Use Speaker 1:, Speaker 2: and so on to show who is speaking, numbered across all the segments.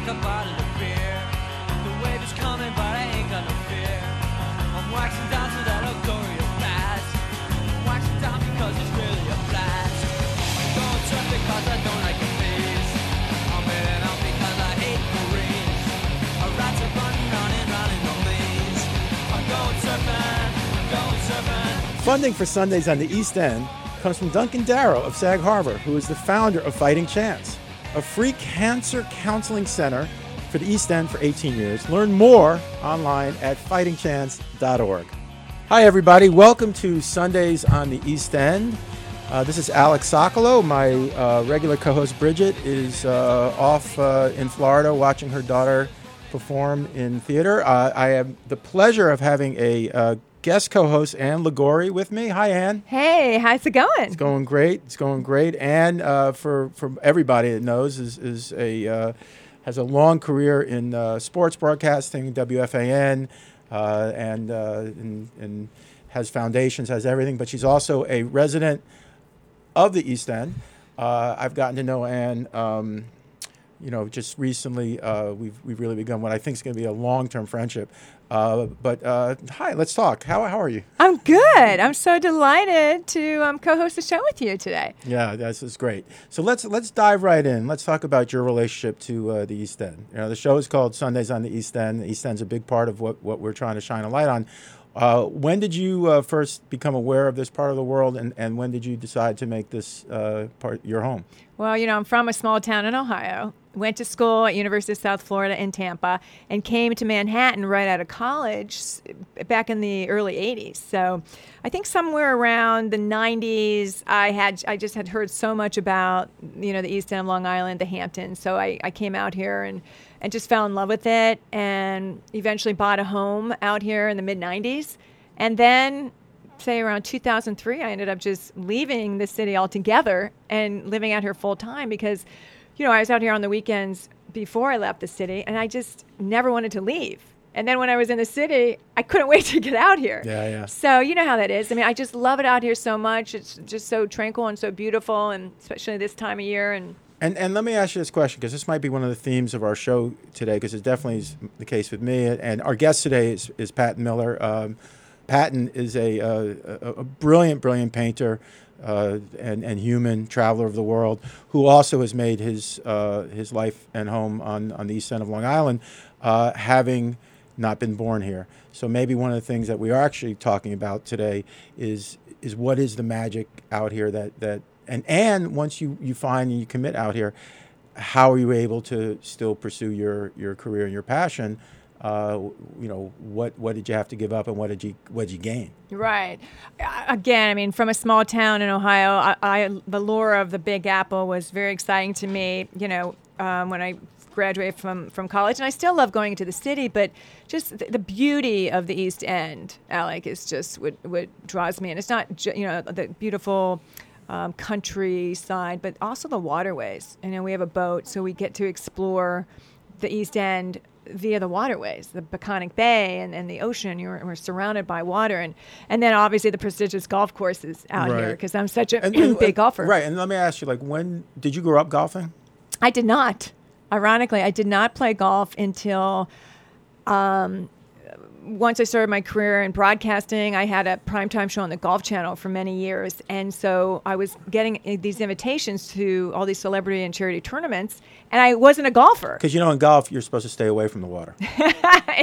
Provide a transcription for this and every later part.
Speaker 1: like a bottle of beer. The wave is coming, but I ain't got no fear. I'm waxing down to that past. Waxing down because it's really a. I'm because I don't like the face. I'm out because I hate. A rats running. I'm going surfing, I'm going surfing.
Speaker 2: Funding for Sundays on the East End comes from Duncan Darrow of Sag Harbor, who is the founder of Fighting Chance, a free cancer counseling center for the East End for 18 years. Learn more online at fightingchance.org. Hi, everybody. Welcome to Sundays on the East End. Uh, this is Alex Sokolow. My uh, regular co host Bridget is uh, off uh, in Florida watching her daughter perform in theater. Uh, I have the pleasure of having a uh, guest co host, Anne Liguori, with me. Hi, Anne.
Speaker 3: Hey, how's it going?
Speaker 2: It's going great. It's going great. And uh, for for everybody that knows, is is a uh, has a long career in uh, sports broadcasting, WFAN, uh, and, uh, and and has foundations, has everything. But she's also a resident of the East End. Uh, I've gotten to know Anne. Um, you know, just recently, uh, we've we've really begun what I think is going to be a long-term friendship. Uh, but uh, hi, let's talk. How how are you?
Speaker 3: I'm good. I'm so delighted to um, co-host the show with you today.
Speaker 2: Yeah, this is great. So let's let's dive right in. Let's talk about your relationship to uh, the East End. You know, the show is called Sundays on the East End. The East End's a big part of what what we're trying to shine a light on. Uh, when did you uh, first become aware of this part of the world, and, and when did you decide to make this uh, part your home?
Speaker 3: Well, you know, I'm from a small town in Ohio. Went to school at University of South Florida in Tampa, and came to Manhattan right out of college back in the early '80s. So, I think somewhere around the '90s, I had I just had heard so much about you know the East End of Long Island, the Hamptons. So I, I came out here and and just fell in love with it, and eventually bought a home out here in the mid '90s, and then say around 2003 i ended up just leaving the city altogether and living out here full time because you know i was out here on the weekends before i left the city and i just never wanted to leave and then when i was in the city i couldn't wait to get out here
Speaker 2: Yeah, yeah.
Speaker 3: so you know how that is i mean i just love it out here so much it's just so tranquil and so beautiful and especially this time of year and
Speaker 2: And and let me ask you this question because this might be one of the themes of our show today because it definitely is the case with me. And our guest today is, is Paton Miller. Um, Paton is a, uh, a, a brilliant, brilliant painter uh, and, and human traveler of the world who also has made his, uh, his life and home on, on the east end of Long Island, uh, having not been born here. So maybe one of the things that we are actually talking about today is, is what is the magic out here that, that and, and once you, you find and you commit out here, how are you able to still pursue your, your career and your passion? Uh, you know, what, what did you have to give up and what did you, what did you gain?
Speaker 3: Right. Again, I mean, from a small town in Ohio, I, I the lure of the Big Apple was very exciting to me. You know, um, when I graduated from from college, and I still love going into the city, but just the, the beauty of the East End, Alec, is just what what draws me. And it's not ju- you know the beautiful. Um, countryside, but also the waterways. You know, we have a boat, so we get to explore the East End via the waterways, the Peconic Bay and, and the ocean. You're, we're surrounded by water, and and then obviously the prestigious golf courses out here because I'm such a
Speaker 2: And- and-
Speaker 3: big golfer.
Speaker 2: Right. And let me ask you, like, when did you grow up golfing?
Speaker 3: I did not. Ironically, I did not play golf until um, once I started my career in broadcasting. I had a primetime show on the Golf Channel for many years, and so I was getting uh, these invitations to all these celebrity and charity tournaments, and I wasn't a golfer.
Speaker 2: Because, you know, in golf, you're supposed to stay away from the water.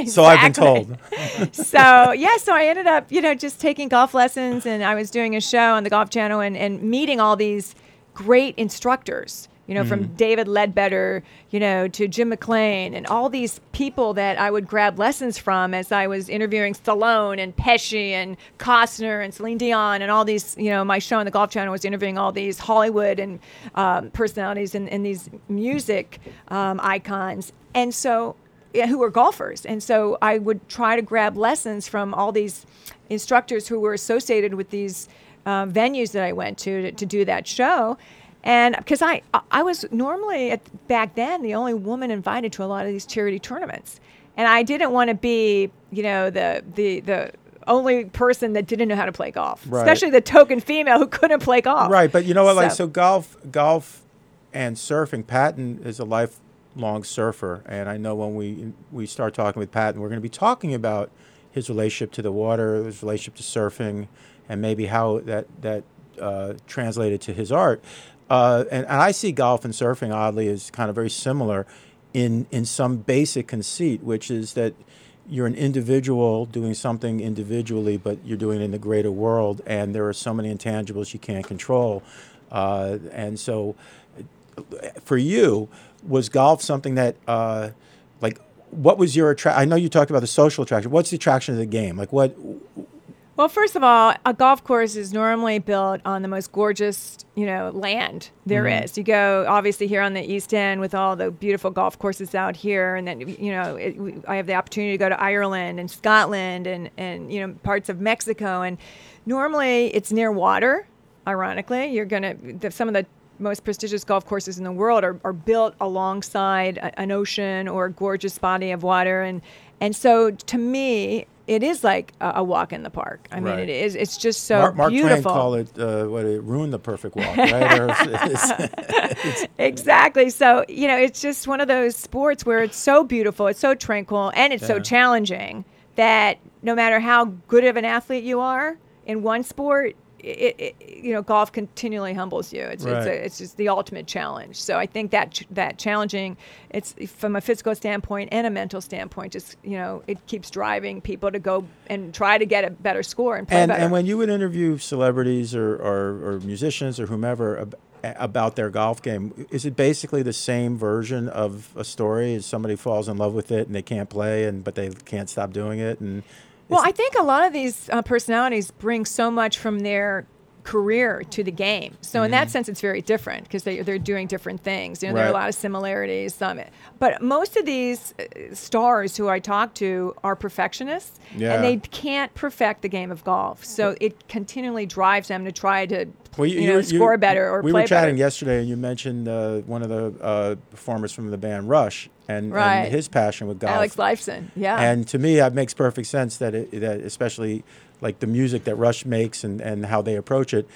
Speaker 2: So I've been told.
Speaker 3: so yeah, so I ended up, you know, just taking golf lessons, and I was doing a show on the Golf Channel, and, and meeting all these great instructors. You know, from David Leadbetter, you know, to Jim McLean, and all these people that I would grab lessons from as I was interviewing Stallone and Pesci and Costner and Celine Dion, and all these. You know, my show on the Golf Channel was interviewing all these Hollywood and um, personalities and, and these music um, icons, and so yeah, who were golfers. And so I would try to grab lessons from all these instructors who were associated with these uh, venues that I went to, to to do that show. And because I I was normally at, back then the only woman invited to a lot of these charity tournaments, and I didn't want to be you know the the the only person that didn't know how to play golf,
Speaker 2: Right.
Speaker 3: especially the token female who couldn't play golf.
Speaker 2: Right, but you know what? Like,
Speaker 3: So-
Speaker 2: so golf, golf, and surfing. Paton is a lifelong surfer, and I know when we we start talking with Paton, we're going to be talking about his relationship to the water, his relationship to surfing, and maybe how that that uh, translated to his art. Uh, and, and I see golf and surfing oddly as kind of very similar in in some basic conceit, which is that you're an individual doing something individually, but you're doing it in the greater world, and there are so many intangibles you can't control. Uh, and so, for you, was golf something that, uh, like, what was your attraction? I know you talked about the social attraction. What's the attraction of the game? Like, what
Speaker 3: Well, first of all, a golf course is normally built on the most gorgeous, you know, land there mm-hmm. is. You go obviously here on the East End with all the beautiful golf courses out here, and then you know, it, I have the opportunity to go to Ireland and Scotland and and you know parts of Mexico, and normally it's near water. Ironically, you're gonna the, some of the most prestigious golf courses in the world are, are built alongside a, an ocean or a gorgeous body of water, and and so to me, it is like a, a walk in the park. I mean, it is. It's just so
Speaker 2: Mark, Mark Twain called it uh, what it ruined the perfect walk, right?
Speaker 3: Exactly. So you know, it's just one of those sports where it's so beautiful, it's so tranquil, and it's so challenging that no matter how good of an athlete you are in one sport. It, it, you know, golf continually humbles you. It's, it's, a, it's just the ultimate challenge. So I think that ch- that challenging, it's from a physical standpoint and a mental standpoint. Just you know, it keeps driving people to go and try to get a better score and play
Speaker 2: and
Speaker 3: better.
Speaker 2: and when you would interview celebrities or, or, or musicians or whomever ab- about their golf game, is it basically the same version of a story? Is somebody falls in love with it and they can't play and but they can't stop doing it and
Speaker 3: Well, I think a lot of these uh, personalities bring so much from their career to the game. So in that sense, it's very different because they, they're doing different things. You know, there are a
Speaker 2: Mm-hmm.
Speaker 3: Lot of similarities. Um, but most of these uh, stars who I talk to are perfectionists,
Speaker 2: Yeah.
Speaker 3: and they can't perfect the game of golf. So it continually drives them to try to
Speaker 2: Well,
Speaker 3: you, know, score better or
Speaker 2: we were chatting
Speaker 3: better.
Speaker 2: yesterday, and you mentioned uh, one of the uh, performers from the band Rush and,
Speaker 3: Right.
Speaker 2: and his passion with golf.
Speaker 3: Alex Lifeson, yeah.
Speaker 2: And to me, that makes perfect sense. That it, that especially like the music that Rush makes and, and how they approach it,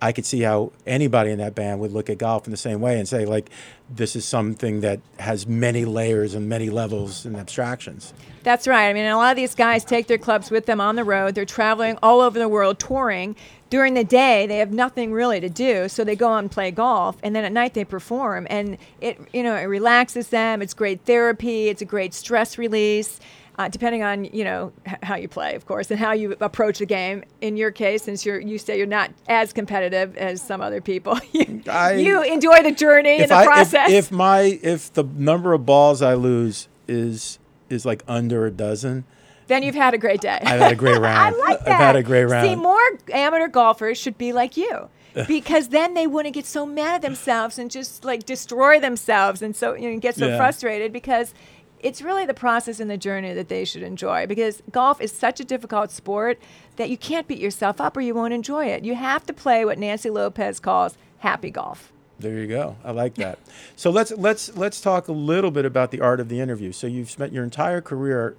Speaker 2: I could see how anybody in that band would look at golf in the same way and say like, this is something that has many layers and many levels and abstractions.
Speaker 3: That's right. I mean, a lot of these guys take their clubs with them on the road. They're traveling all over the world touring. During the day, they have nothing really to do, so they go and play golf, and then at night they perform. And it, you know, it relaxes them. It's great therapy. It's a great stress release. Uh, depending on you know h- how you play, of course, and how you approach the game. In your case, since you're you say you're not as competitive as some other people, you,
Speaker 2: I-
Speaker 3: you enjoy the journey and the
Speaker 2: I,
Speaker 3: process.
Speaker 2: if my if the number of balls I lose is is like under a dozen,
Speaker 3: then you've had a great day.
Speaker 2: I've had a great round.
Speaker 3: I like that.
Speaker 2: I've had a great round.
Speaker 3: See, more amateur golfers should be like you. Because then they wouldn't get so mad at themselves and just like destroy themselves and so you know get so
Speaker 2: Yeah.
Speaker 3: frustrated because it's really the process and the journey that they should enjoy because golf is such a difficult sport that you can't beat yourself up or you won't enjoy it. You have to play what Nancy Lopez calls happy golf.
Speaker 2: There you go. I like that. So let's let's let's talk a little bit about the art of the interview. So you've spent your entire career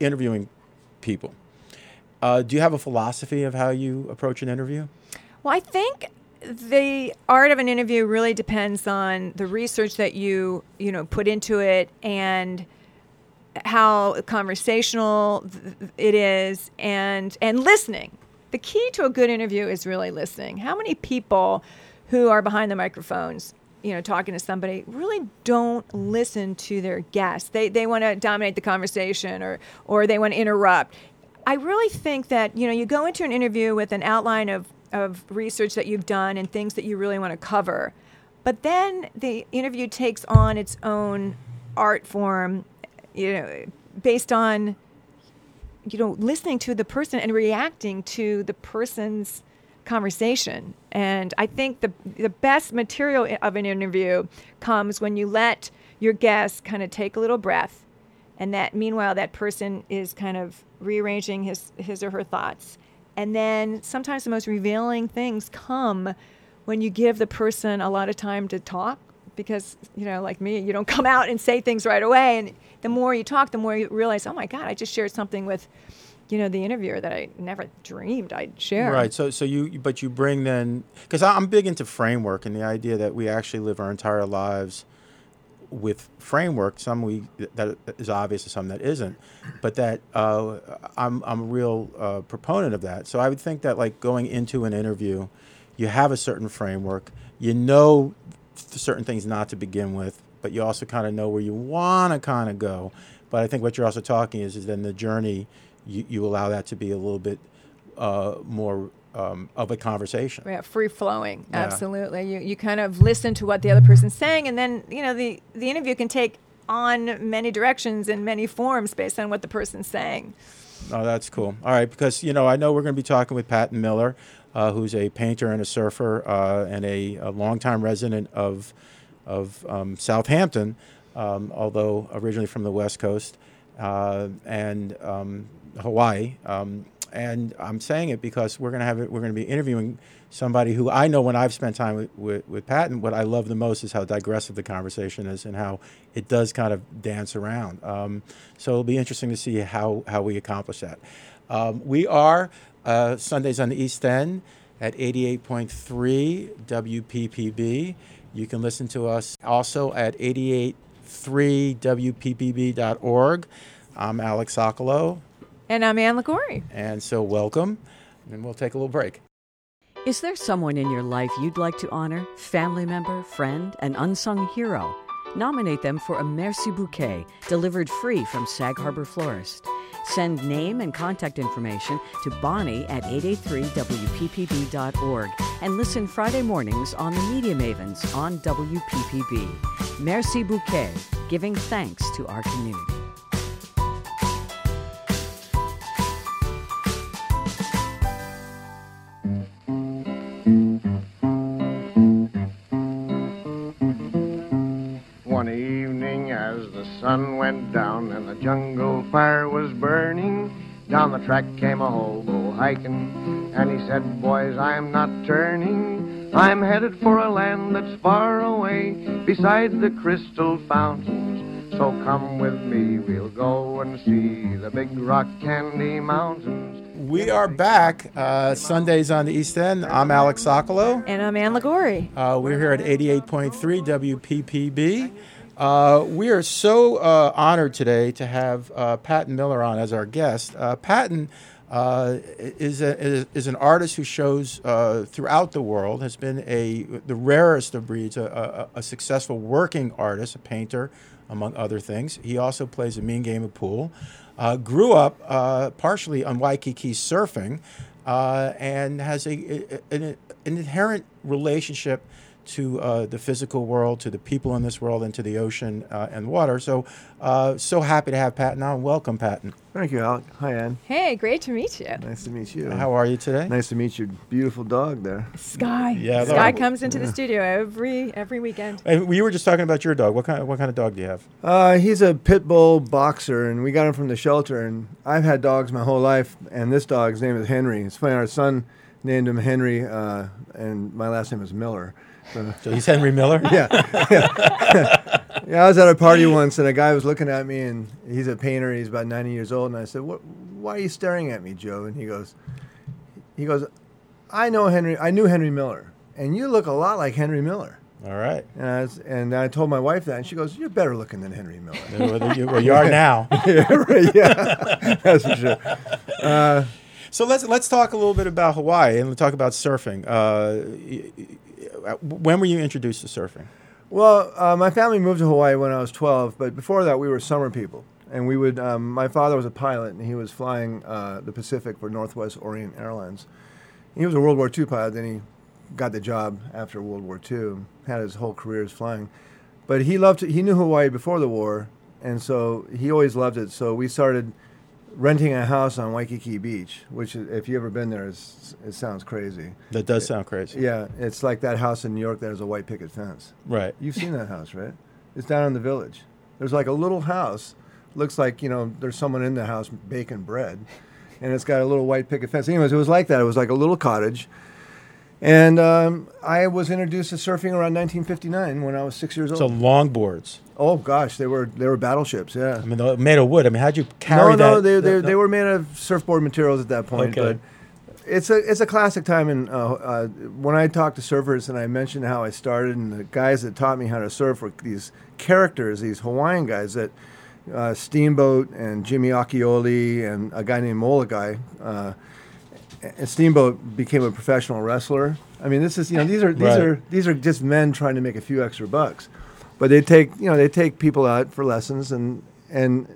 Speaker 2: interviewing people. Uh, do you have a philosophy of how you approach an interview?
Speaker 3: Well, I think the art of an interview really depends on the research that you you know put into it and how conversational it is and and listening. The key to a good interview is really listening. How many people who are behind the microphones, you know, talking to somebody really don't listen to their guests. They they want to dominate the conversation or or they want to interrupt. I really think that you know you go into an interview with an outline of of research that you've done and things that you really want to cover, but then the interview takes on its own art form, you know, based on you know listening to the person and reacting to the person's conversation. And I think the the best material of an interview comes when you let your guest kind of take a little breath and that meanwhile that person is kind of rearranging his his or her thoughts and then sometimes the most revealing things come when you give the person a lot of time to talk because you know like me you don't come out and say things right away and the more you talk the more you realize oh my god i just shared something with you know the interviewer that i never dreamed i'd share
Speaker 2: Right. So so you but you bring then because I'm big into framework and the idea that we actually live our entire lives with framework. Some we that is obvious, some that isn't. But that uh, I'm I'm a real uh, proponent of that. So I would think that like going into an interview, you have a certain framework. You know certain things not to begin with, but you also kind of know where you want to kind of go. But I think what you're also talking is is then the journey. You, you allow that to be a little bit uh, more um, of a conversation.
Speaker 3: Yeah, free flowing.
Speaker 2: Yeah.
Speaker 3: Absolutely. You you kind of listen to what the other person's saying, and then you know the the interview can take on many directions and many forms based on what the person's saying.
Speaker 2: Oh, that's cool. All right, because you know I know we're going to be talking with Paton Miller, uh, who's a painter and a surfer uh, and a, a longtime resident of of um, Southampton, um, although originally from the West Coast uh, and um, Hawaii. Um, and I'm saying it because we're going to have it. We're going to be interviewing somebody who I know when I've spent time with, with, with Paton, what I love the most is how digressive the conversation is and how it does kind of dance around. Um, so it'll be interesting to see how, how we accomplish that. Um, we are uh, Sundays on the East End at 88.3 WPPB. You can listen to us also at 88.3WPPB.org. I'm Alex Sokolow,
Speaker 3: And I'm Anne Liguori.
Speaker 2: and so welcome, and we'll take a little break.
Speaker 4: Is there someone in your life you'd like to honor? Family member, friend, an unsung hero? Nominate them for a Merci Bouquet delivered free from Sag Harbor Florist. Send name and contact information to Bonnie at 883WPPB.org and listen Friday mornings on the Media Mavens on WPPB. Merci Bouquet, giving thanks to our community.
Speaker 5: Sun went down and the jungle fire was burning, down the track came a hobo hiking, and he said, Boys, I'm not turning. I'm headed for a land that's far away, beside the crystal fountains. So come with me, we'll go and see the big rock candy mountains.
Speaker 2: We are back uh, Sundays on the East End. I'm Alex Sokolow.
Speaker 3: And I'm Ann Liguori.
Speaker 2: Uh, we're here at 88.3 WPPB. Uh, we are so uh, honored today to have uh, Paton Miller on as our guest. Uh, Paton uh, is, a, is, an artist who shows throughout the world, has been a the rarest of breeds, a, a, a successful working artist, a painter, among other things. He also plays a mean game of pool. Grew up partially on Waikiki surfing and has a, an inherent relationship to uh, the physical world, to the people in this world, and to the ocean uh, and water. So, uh, so happy to have Paton on. Welcome, Paton.
Speaker 6: Thank you, Alec. Hi, Ann.
Speaker 3: Hey, great to meet you.
Speaker 6: Nice to meet you.
Speaker 2: How are you today?
Speaker 6: Nice to meet your beautiful dog there.
Speaker 3: Sky.
Speaker 2: Yeah,
Speaker 3: Sky
Speaker 2: that-
Speaker 3: comes into the studio every every weekend.
Speaker 2: And we were just talking about your dog. What kind? What kind of dog do you have?
Speaker 6: Uh, he's a pit bull boxer, and we got him from the shelter. And I've had dogs my whole life, and this dog's name is Henry. It's funny, our son named him Henry, uh, and my last name is Miller. So,
Speaker 2: So he's Henry Miller.
Speaker 6: yeah, yeah. yeah. I was at a party once, and a guy was looking at me, and he's a painter. He's about 90 years old, and I said, "What? Why are you staring at me, Joe?" And he goes, "He goes, I know Henry. I knew Henry Miller, and you look a lot like Henry Miller."
Speaker 2: All right.
Speaker 6: And I, was, and I told my wife that, and she goes, "You're better looking than Henry Miller."
Speaker 2: well, you, well, you are now.
Speaker 6: yeah, right, yeah, that's for sure. Uh,
Speaker 2: So let's let's talk a little bit about Hawaii and talk about surfing. Uh, when were you introduced to surfing?
Speaker 6: well, uh, my family moved to Hawaii when I was 12, but before that, we were summer people, and we would. Um, my father was a pilot, and he was flying uh, the Pacific for Northwest Orient Airlines. He was a World War II pilot. Then he got the job after World War II. Had his whole career as flying, but he loved. He knew Hawaii before the war, and so he always loved it. So we started renting a house on Waikiki Beach, which, if you've ever been there, is, it sounds crazy.
Speaker 2: That does sound crazy.
Speaker 6: Yeah, it's like that house in New York that has a white picket fence.
Speaker 2: Right.
Speaker 6: You've seen that house, right? It's down in the village. There's like a little house. Looks like, you know, there's someone in the house baking bread. And it's got a little white picket fence. Anyways, it was like that. It was like a little cottage. And um, I was introduced to surfing around 1959 when I was six years old.
Speaker 2: So longboards.
Speaker 6: oh gosh, they were they were battleships. Yeah.
Speaker 2: I mean, they're made of wood. I mean, how'd you carry
Speaker 6: no,
Speaker 2: that?
Speaker 6: no, they, they,
Speaker 2: the-
Speaker 6: they were made of surfboard materials at that point.
Speaker 2: Okay.
Speaker 6: But it's a it's a classic time. And uh, uh, when I talk to surfers and I mention how I started, and the guys that taught me how to surf were these characters, these Hawaiian guys that uh, Steamboat and Jimmy Akioli and a guy named Mologai. And Steamboat became a professional wrestler. I mean, this is you know these are these
Speaker 2: Right.
Speaker 6: are these are just men trying to make a few extra bucks, but they take you know they take people out for lessons and and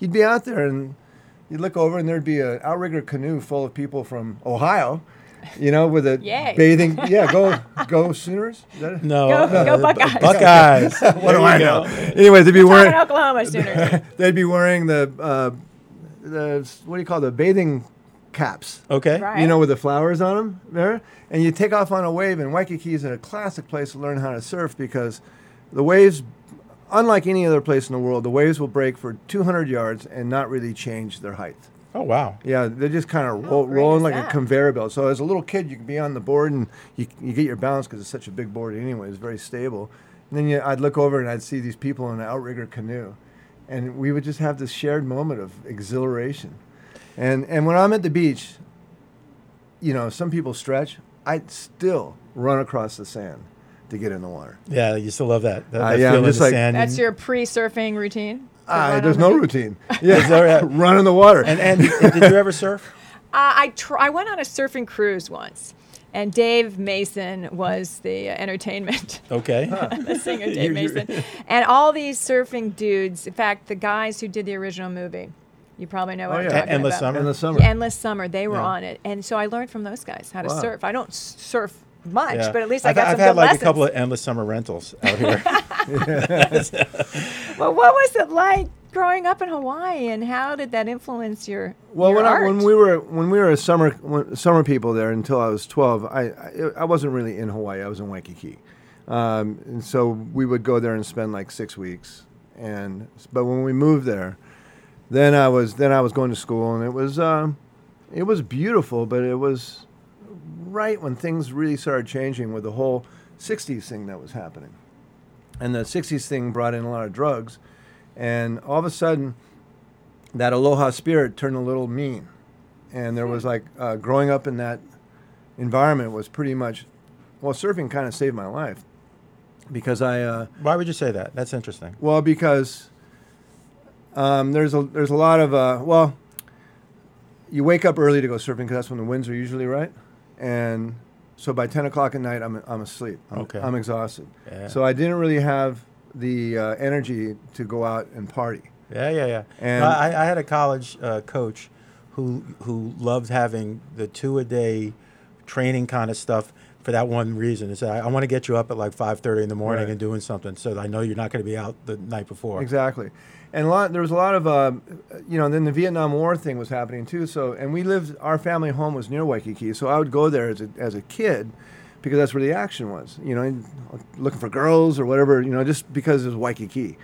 Speaker 6: you'd be out there and you'd look over and there'd be an outrigger canoe full of people from Ohio, you know, with a
Speaker 3: Yay.
Speaker 6: bathing. Yeah, go go Sooners. Is that?
Speaker 2: No,
Speaker 3: Go-
Speaker 2: uh,
Speaker 3: go Buckeyes.
Speaker 2: Buckeyes.
Speaker 6: What do I know? Anyways, they'd be
Speaker 3: Talking
Speaker 6: wearing
Speaker 3: Oklahoma Sooners.
Speaker 6: they'd be wearing the uh, the what do you call the bathing caps.
Speaker 2: Okay.
Speaker 3: Right.
Speaker 6: You know, with the flowers on them there, and you take off on a wave. And Waikiki is a classic place to learn how to surf because the waves, unlike any other place in the world, the waves will break for 200 yards and not really change their height.
Speaker 2: Oh wow.
Speaker 6: Yeah, they're just kind of roll, rolling like
Speaker 3: that?
Speaker 6: a conveyor belt. So as a little kid, you can be on the board and you, you get your balance because it's such a big board anyway. It's very stable. And then you, I'd look over and I'd see these people in an outrigger canoe, and we would just have this shared moment of exhilaration. And and when I'm at the beach, you know, some people stretch. I'd still run across the sand to get in the water.
Speaker 2: Yeah, you still love that. that,
Speaker 6: Uh, yeah, I'm
Speaker 2: feeling
Speaker 6: just
Speaker 2: the
Speaker 6: like-
Speaker 2: sand
Speaker 3: That's your pre-surfing routine. to
Speaker 6: Ah, there's no
Speaker 3: the-
Speaker 6: routine. Yeah,
Speaker 2: there a-
Speaker 6: run in the water.
Speaker 2: And and, and did you ever surf?
Speaker 3: Uh, I tr- I went on a surfing cruise once, and Dave Mason was the uh, entertainment.
Speaker 2: Okay.
Speaker 3: the singer Dave
Speaker 2: You- you-
Speaker 3: Mason, and all these surfing dudes. In fact, the guys who did the original movie, you probably know what
Speaker 6: Oh,
Speaker 3: I'm talking
Speaker 2: Endless
Speaker 3: about.
Speaker 2: Summer?
Speaker 6: in the summer.
Speaker 3: Endless Summer. They were
Speaker 2: Yeah.
Speaker 3: on it, and so I learned from those guys how to
Speaker 6: Wow.
Speaker 3: surf. I don't surf much,
Speaker 2: Yeah.
Speaker 3: but at least I
Speaker 2: I've,
Speaker 3: got
Speaker 2: I've
Speaker 3: some
Speaker 2: had
Speaker 3: good
Speaker 2: like
Speaker 3: lessons.
Speaker 2: a couple of endless summer rentals out here.
Speaker 3: well, what was it like growing up in Hawaii, and how did that influence your
Speaker 6: Well,
Speaker 3: your
Speaker 6: when, I, when we were when we were a summer when, summer people there until I was twelve, I, I I wasn't really in Hawaii. I was in Waikiki, um, and so we would go there and spend like six weeks. And but when we moved there, then I was then I was going to school, and it was um, it was beautiful, but it was right when things really started changing with the whole '60s thing that was happening, and the '60s thing brought in a lot of drugs, and all of a sudden that aloha spirit turned a little mean and there was like uh, growing up in that environment was pretty much well surfing kind of saved my life because i uh,
Speaker 2: Why would you say that? That's interesting.
Speaker 6: well because um, there's a there's a lot of uh, well you wake up early to go surfing because that's when the winds are usually right and so by 10 o'clock at night i'm, I'm asleep I'm,
Speaker 2: Okay.
Speaker 6: I'm exhausted
Speaker 2: Yeah.
Speaker 6: so i didn't really have the uh, energy to go out and party
Speaker 2: Yeah, yeah, yeah.
Speaker 6: And-
Speaker 2: No, I, I had a college uh, coach who who loved having the two a day training kind of stuff for that one reason. Is I, I want to get you up at like five thirty in the morning
Speaker 6: Right.
Speaker 2: and doing something, so that I know you're not going to be out the night before.
Speaker 6: Exactly, and a lot there was a lot of um, you know. Then the Vietnam War thing was happening too. So and we lived our family home was near Waikiki, so I would go there as a as a kid because that's where the action was. You know, looking for girls or whatever. You know, just because it was Waikiki.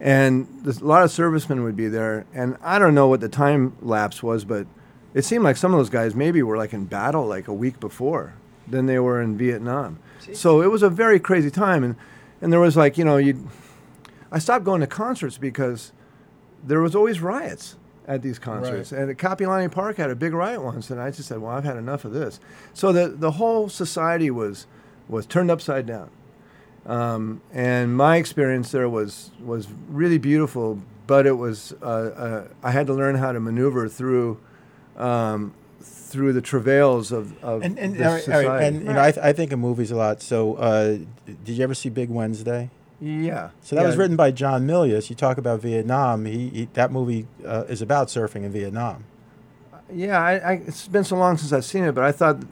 Speaker 6: And a lot of servicemen would be there, and I don't know what the time lapse was, but it seemed like some of those guys maybe were like in battle like a week before than they were in Vietnam. So it was a very crazy time, and and there was like you know you, I stopped going to concerts because there was always riots at these concerts, and at Kapiolani Park had a big riot once, and I just said, well, I've had enough of this. So the the whole society was was turned upside down. Um, and my experience there was was really beautiful, but it was uh, uh, I had to learn how to maneuver through um, through the travails of, of
Speaker 2: And and,
Speaker 6: this
Speaker 2: all right, all
Speaker 6: society.
Speaker 2: right, and you know, I, th- I think of movies a lot. So, uh, did you ever see Big Wednesday?
Speaker 6: Yeah,
Speaker 2: So that was written by John Milius. You talk about Vietnam. He, he that movie uh, is about surfing in Vietnam.
Speaker 6: Yeah, I, I, it's been so long since I've seen it, but I thought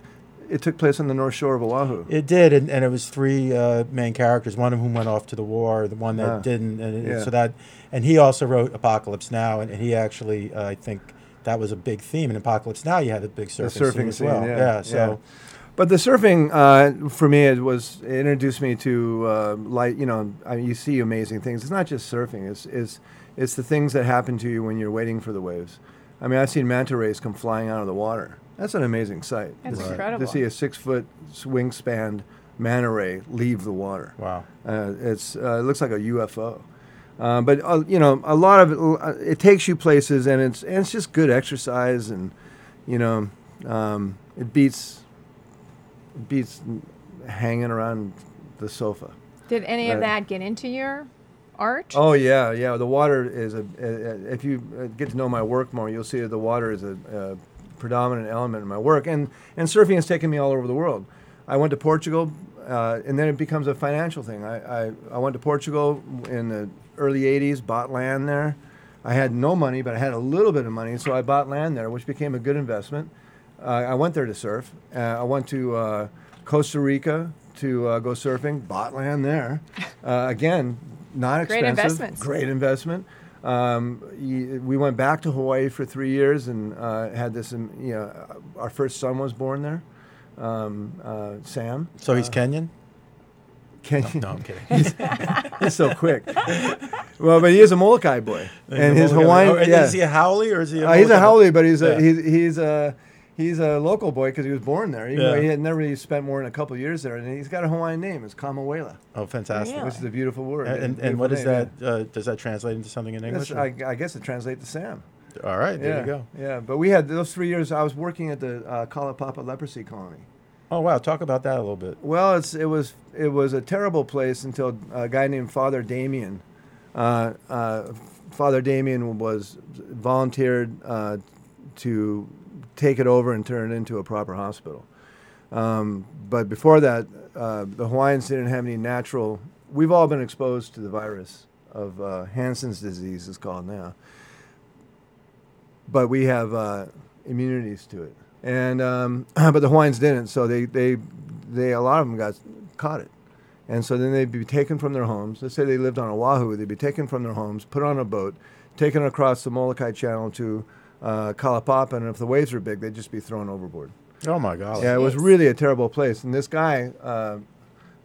Speaker 6: it took place on the North Shore of Oahu.
Speaker 2: It did, and, and it was three uh, main characters. One of whom went off to the war. The one that
Speaker 6: Ah.
Speaker 2: didn't, and
Speaker 6: Yeah.
Speaker 2: so that, and he also wrote Apocalypse Now, and, and he actually, uh, I think, that was a big theme in Apocalypse Now. You had a big surfing,
Speaker 6: surfing
Speaker 2: scene as
Speaker 6: scene,
Speaker 2: well.
Speaker 6: yeah,
Speaker 2: so
Speaker 6: But the surfing, uh, for me, it was it introduced me to uh, like you know I mean, you see amazing things. It's not just surfing. It's it's it's the things that happen to you when you're waiting for the waves. I mean, I've seen manta rays come flying out of the water. That's an amazing sight.
Speaker 3: That's
Speaker 6: to,
Speaker 3: incredible.
Speaker 6: to see a six foot wingspan manta ray leave the water.
Speaker 2: wow.
Speaker 6: Uh, it's uh, it looks like a UFO. Uh, but uh, you know, a lot of it, uh, it takes you places, and it's and it's just good exercise, and you know, um, it beats it beats hanging around the sofa.
Speaker 3: Did any of that get into your art?
Speaker 6: Oh yeah, yeah. The water is a. Uh, if you uh, get to know my work more, you'll see that the water is a, a predominant element in my work, and and surfing has taken me all over the world. I went to Portugal, uh, and then it becomes a financial thing. I, I I went to Portugal in the early '80s, bought land there. I had no money, but I had a little bit of money, so I bought land there, which became a good investment. Uh, I went there to surf. Uh, I went to uh, Costa Rica to uh, go surfing. Bought land there. Uh, again, not
Speaker 3: Great
Speaker 6: expensive. Great investment. Um, y- we went back to Hawaii for three years and uh, had this. um, You know, our first son was born there, um, uh, Sam.
Speaker 2: So he's
Speaker 6: Uh,
Speaker 2: Kenyan?
Speaker 6: Can
Speaker 2: No, I'm kidding.
Speaker 6: he's so quick. well, but he is a Molokai boy, and his
Speaker 2: Oh,
Speaker 6: Hawaiian.
Speaker 2: and
Speaker 6: yeah.
Speaker 2: Is he a haole or is he? A
Speaker 6: Uh, he's a
Speaker 2: Molokai?
Speaker 6: haole, but he's
Speaker 2: Yeah.
Speaker 6: a he's he's a he's a local boy because he was born there. Even though
Speaker 2: Yeah.
Speaker 6: he had never really spent more than a couple years there, and he's got a Hawaiian name. It's Kamuela,
Speaker 2: Oh, fantastic.
Speaker 3: Really?
Speaker 6: which is a beautiful word.
Speaker 2: And, and, and
Speaker 6: beautiful
Speaker 2: what is
Speaker 6: name,
Speaker 2: that? Uh, does that translate into something in. English?
Speaker 6: I, I guess it translates to Sam.
Speaker 2: All right, there
Speaker 6: yeah,
Speaker 2: you go.
Speaker 6: Yeah, but we had those three years. I was working at the uh, Kalaupapa leprosy colony.
Speaker 2: Oh wow, talk about that a little bit.
Speaker 6: Well, it's it was it was a terrible place until a guy named Father Damien. Uh, uh, Father Damien was volunteered uh, to take it over and turn it into a proper hospital. Um, but before that, uh, the Hawaiians didn't have any natural. We've all been exposed to the virus of uh, Hansen's disease, it's called now. But we have uh, immunities to it, and um, but the Hawaiians didn't. So they, they they a lot of them got caught it, and so then they'd be taken from their homes. Let's say they lived on Oahu, they'd be taken from their homes, put on a boat, taken across the Molokai Channel to uh, Kalaupapa, and if the waves were big, they'd just be thrown overboard.
Speaker 2: Oh my God.
Speaker 6: Yeah, it was really a terrible place. And this guy, uh,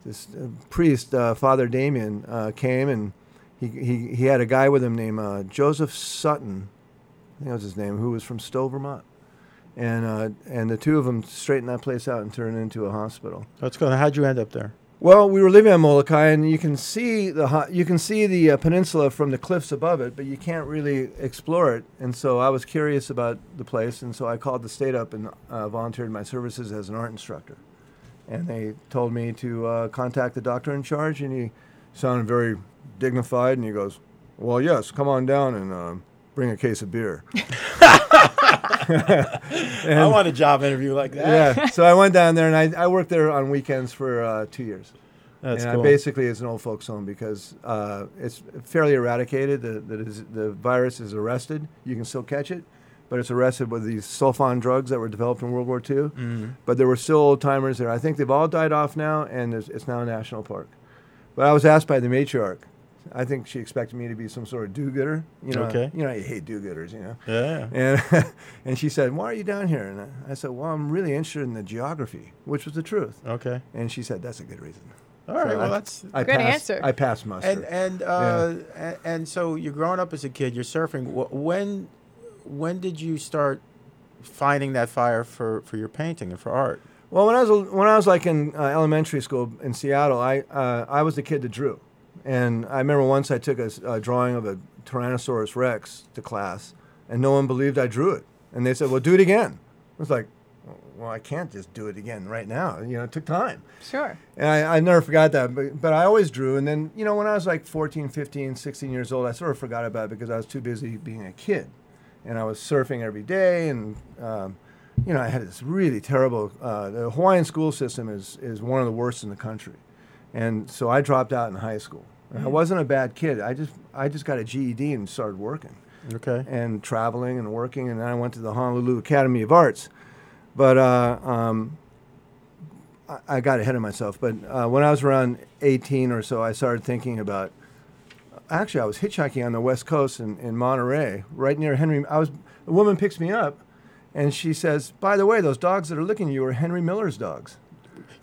Speaker 6: this uh, priest, uh, Father Damien, uh, came and he, he, he had a guy with him named uh, Joseph Dutton, I think that was his name, who was from Stowe, Vermont. And, uh, and the two of them straightened that place out and turned it into a hospital.
Speaker 2: Let's go. How'd you end up there?
Speaker 6: Well, we were living on Molokai, and you can see the you can see the uh, peninsula from the cliffs above it, but you can't really explore it. And so I was curious about the place, and so I called the state up and uh, volunteered my services as an art instructor. And they told me to uh, contact the doctor in charge, and he sounded very dignified, and he goes, "Well, yes, come on down and um, bring a case of beer."
Speaker 2: I want a job interview like that.
Speaker 6: yeah. So I went down there, and I, I worked there on weekends for uh, two years.
Speaker 2: That's
Speaker 6: and
Speaker 2: cool.
Speaker 6: I basically it's an old folks home because uh, it's fairly eradicated. The, the, the virus is arrested. You can still catch it, but it's arrested with these sulfone drugs that were developed in World War II.
Speaker 2: Mhm.
Speaker 6: But there were still old timers there. I think they've all died off now, and it's now a national park. But I was asked by the matriarch. I think she expected me to be some sort of do-gooder. You know,
Speaker 2: Okay.
Speaker 6: you know, you hate do-gooders. You know.
Speaker 2: Yeah.
Speaker 6: And and she said, "Why are you down here?" And I- I said, "Well, I'm really interested in the geography," which was the truth.
Speaker 2: Okay.
Speaker 6: And she said, "That's a good reason."
Speaker 2: All right.
Speaker 6: So
Speaker 2: well,
Speaker 6: I-
Speaker 2: that's
Speaker 6: I
Speaker 3: Good
Speaker 6: passed,
Speaker 3: answer.
Speaker 6: I passed muster.
Speaker 2: and and uh, and, and so you're growing up as a kid. You're surfing. When when did you start finding that fire for for your painting and for art?
Speaker 6: well, when I was when I was like in uh, elementary school in Seattle, I uh, I was the kid that drew, and I remember once I took a drawing of a Tyrannosaurus Rex to class, and no one believed I drew it, and they said, "Well, do it again." I was like, "Well, I can't just do it again right now. You know, it took time."
Speaker 3: Sure.
Speaker 6: And I, I never forgot that, but, but I always drew. And then, you know, when I was like 14, 15, 16 years old, I sort of forgot about it because I was too busy being a kid. And I was surfing every day. And, um, you know, I had this really terrible, uh, the Hawaiian school system is, is one of the worst in the country. And so I dropped out in high school. And I wasn't a bad kid. I just, I just got a GED and started working
Speaker 2: Okay.
Speaker 6: and traveling and working. And then I went to the Honolulu Academy of Arts. But uh, um, I, I got ahead of myself. But uh, when I was around 18 or so, I started thinking about. Actually, I was hitchhiking on the West Coast in, in Monterey, right near Henry. I was a woman picks me up, and she says, "By the way, those dogs that are licking you are Henry Miller's dogs."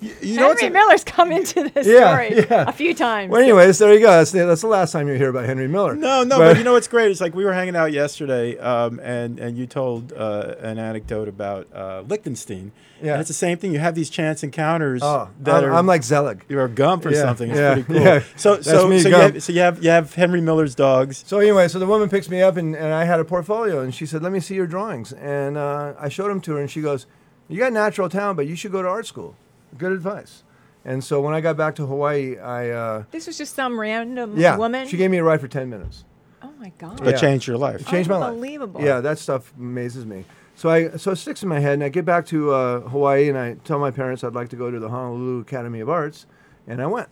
Speaker 2: You know
Speaker 3: Henry
Speaker 2: a-
Speaker 3: Miller's come into this
Speaker 6: Yeah,
Speaker 3: story
Speaker 6: yeah.
Speaker 3: a few times.
Speaker 6: Well, anyways, there you go. That's the, that's the last time you hear about Henry Miller.
Speaker 2: No, no, but, you know what's great? It's like we were hanging out yesterday, um, and and you told uh, an anecdote about uh, Lichtenstein.
Speaker 6: Yeah.
Speaker 2: and it's the same thing. You have these chance encounters
Speaker 6: Oh,
Speaker 2: that
Speaker 6: I'm,
Speaker 2: are
Speaker 6: I'm like Zelig.
Speaker 2: you're a Gump or
Speaker 6: Yeah,
Speaker 2: something. It's
Speaker 6: yeah,
Speaker 2: pretty cool.
Speaker 6: yeah.
Speaker 2: So
Speaker 6: That's
Speaker 2: so
Speaker 6: me,
Speaker 2: so you, have, so you have you have Henry Miller's dogs.
Speaker 6: So anyway, so the woman picks me up and, and I had a portfolio and she said, "Let me see your drawings." And uh, I showed them to her and she goes, You got natural talent, but you should go to art school. Good advice. And so when I got back to Hawaii, I uh,
Speaker 3: This was just some random
Speaker 6: yeah,
Speaker 3: woman.
Speaker 6: she gave me a ride for ten minutes.
Speaker 3: oh my god.
Speaker 2: But
Speaker 6: Yeah.
Speaker 2: changed your life.
Speaker 6: It changed my life.
Speaker 3: Unbelievable.
Speaker 6: Yeah, that stuff amazes me. So I so it sticks in my head, and I get back to uh, Hawaii, and I tell my parents I'd like to go to the Honolulu Academy of Arts, and I went.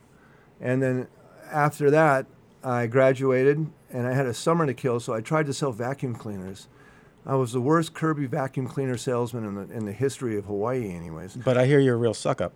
Speaker 6: And then after that, I graduated, and I had a summer to kill, so I tried to sell vacuum cleaners. I was the worst Kirby vacuum cleaner salesman in the in the history of Hawaii, anyways.
Speaker 2: But I hear you're a real suck up.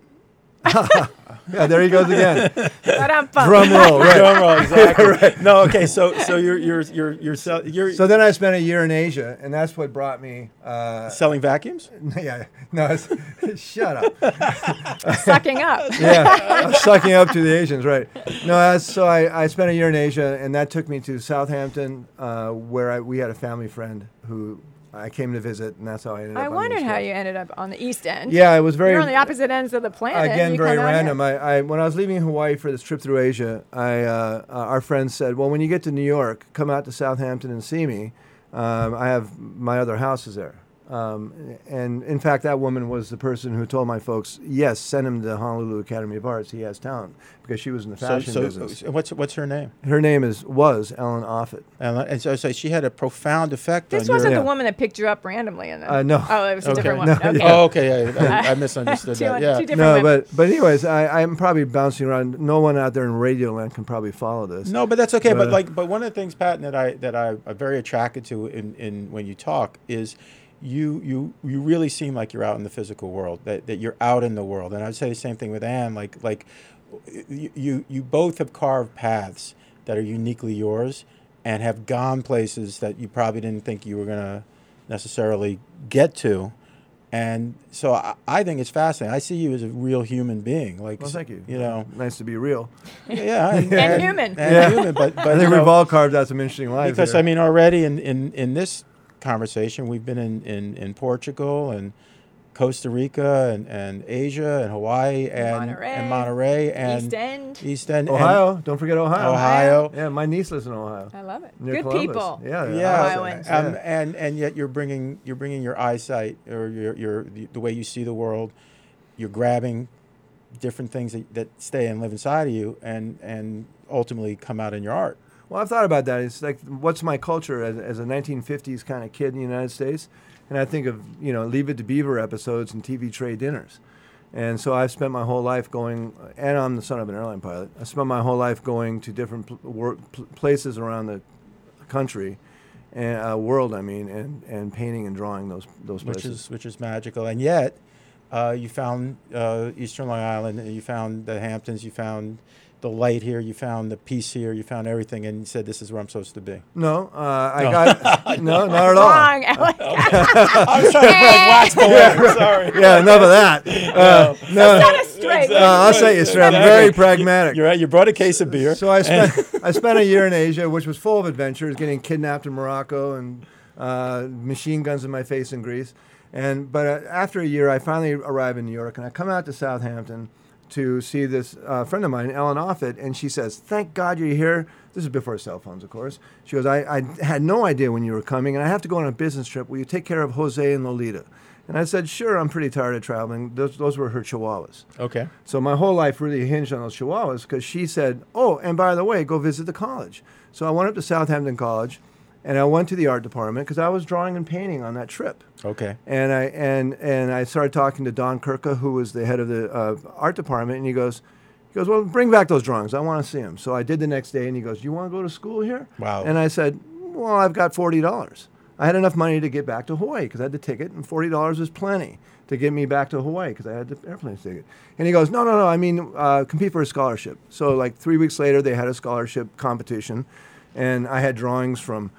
Speaker 6: Yeah, there he goes again. Drum roll, right?
Speaker 2: Drum roll, exactly. No, okay. So, so you're you're you're you're, sell, you're
Speaker 6: So then I spent a year in Asia, and that's what brought me. Uh,
Speaker 2: selling vacuums.
Speaker 6: yeah, no, it's, shut up.
Speaker 3: Sucking up.
Speaker 6: yeah, sucking up to the Asians, right? No, that's, so I, I spent a year in Asia, and that took me to Southampton, uh, where I, we had a family friend who I came to visit, and that's how I ended up.
Speaker 3: I
Speaker 6: on the
Speaker 3: wondered
Speaker 6: East
Speaker 3: how you ended up on the East End.
Speaker 6: Yeah, it was very
Speaker 3: You're on the opposite ends of the planet.
Speaker 6: again very
Speaker 3: come out here.
Speaker 6: random. I, I when I was leaving Hawaii for this trip through Asia, I uh, uh, our friends said, "Well, when you get to New York, come out to Southampton and see me. Um, I have my other house is there." Um, and in fact, that woman was the person who told my folks, "Yes, send him to the Honolulu Academy of Arts. He has talent," because she was in the fashion
Speaker 2: so,
Speaker 6: business.
Speaker 2: so what's what's her name?
Speaker 6: Her name is was Ellen Offit.
Speaker 2: And, and so, so she had a profound effect
Speaker 3: This
Speaker 2: on
Speaker 3: wasn't
Speaker 2: your.
Speaker 3: the woman that picked you up randomly. And then,
Speaker 6: Uh, no.
Speaker 3: Oh, it was a different one.
Speaker 6: No,
Speaker 3: okay.
Speaker 6: yeah.
Speaker 2: Oh, okay. Yeah, I, I misunderstood
Speaker 3: Two,
Speaker 2: that. Yeah.
Speaker 3: two
Speaker 6: No,
Speaker 3: women.
Speaker 6: but but anyways, I, I'm probably bouncing around. No one out there in Radioland can probably follow this.
Speaker 2: No, but that's okay. But
Speaker 6: But-
Speaker 2: like, but one of the things, Paton, that I that I, am very attracted to in, in when you talk is you you you really seem like you're out in the physical world. That, that you're out in the world. And I'd say the same thing with Anne. Like like you you, both have carved paths that are uniquely yours and have gone places that you probably didn't think you were gonna necessarily get to. And so I, I think it's fascinating. I see you as a real human being. Like,
Speaker 6: Well, thank you.
Speaker 2: You know,
Speaker 6: nice to be real.
Speaker 2: yeah, and,
Speaker 3: And human.
Speaker 2: and
Speaker 6: Yeah.
Speaker 2: human. But but
Speaker 6: I think
Speaker 2: know,
Speaker 6: we've all carved out some interesting lives.
Speaker 2: because
Speaker 6: here.
Speaker 2: I mean, already in, in, in this conversation, we've been in, in, in Portugal and Costa Rica and, and Asia and Hawaii and
Speaker 3: Monterey,
Speaker 2: and Monterey and
Speaker 3: East End.
Speaker 2: East End, and
Speaker 6: Ohio, don't forget Ohio.
Speaker 2: Ohio.
Speaker 6: Yeah, my niece lives in Ohio.
Speaker 3: I love it.
Speaker 6: Near
Speaker 3: Good
Speaker 6: Columbus.
Speaker 3: people.
Speaker 6: Yeah,
Speaker 2: Yeah,
Speaker 3: Ohioans.
Speaker 2: um,
Speaker 6: Yeah.
Speaker 2: and and yet you're bringing you're bringing your eyesight or your your the, the way you see the world. You're grabbing different things that, that stay and live inside of you, and and ultimately come out in your art.
Speaker 6: Well, I've thought about that. It's like, what's my culture as, as a 1950s kind of kid in the United States? And I think of, you know, Leave It to Beaver episodes and TV tray dinners. And so I've spent my whole life going, and I'm the son of an airline pilot. I spent my whole life going to different pl- wor- pl- places around the country, and uh, world, I mean, and, and painting and drawing those those places, which
Speaker 2: is which is magical. And yet, uh, you found uh, Eastern Long Island, you found the Hamptons, you found the light here, you found the peace here, you found everything, and you said this is where I'm supposed to be.
Speaker 6: no, uh, I
Speaker 2: No.
Speaker 6: got no, not at all.
Speaker 3: Wrong, Alex.
Speaker 2: I was trying to play wax poetic. Sorry.
Speaker 6: Yeah, enough of that. Uh, no,
Speaker 3: Set us straight.
Speaker 6: uh, I'll say you straight. I'm very pragmatic.
Speaker 2: You're right. You brought a case of beer.
Speaker 6: So I spent I spent a year in Asia, which was full of adventures, getting kidnapped in Morocco and uh, machine guns in my face in Greece. And but uh, after a year, I finally arrive in New York, and I come out to Southampton to see this uh, friend of mine, Ellen Offit, and she says, "Thank God you're here." This is before cell phones, of course. She goes, I, "I had no idea when you were coming, and I have to go on a business trip. Will you take care of Jose and Lolita?" And I said, "Sure. I'm pretty tired of traveling." Those, those were her chihuahuas.
Speaker 2: okay.
Speaker 6: So my whole life really hinged on those chihuahuas because she said, "Oh, and by the way, go visit the college." So I went up to Southampton College, and I went to the art department because I was drawing and painting on that trip.
Speaker 2: Okay.
Speaker 6: And I and and I started talking to Don Kirka, who was the head of the uh, art department, and he goes, he goes, "Well, bring back those drawings. I want to see them." So I did the next day, and he goes, "You want to go to school here?"
Speaker 2: Wow.
Speaker 6: And I said, "Well, I've got forty dollars. I had enough money to get back to Hawaii because I had the ticket, and forty dollars was plenty to get me back to Hawaii because I had the airplane ticket." And he goes, "No, no, no. I mean, uh, compete for a scholarship." So like three weeks later, they had a scholarship competition, and I had drawings from,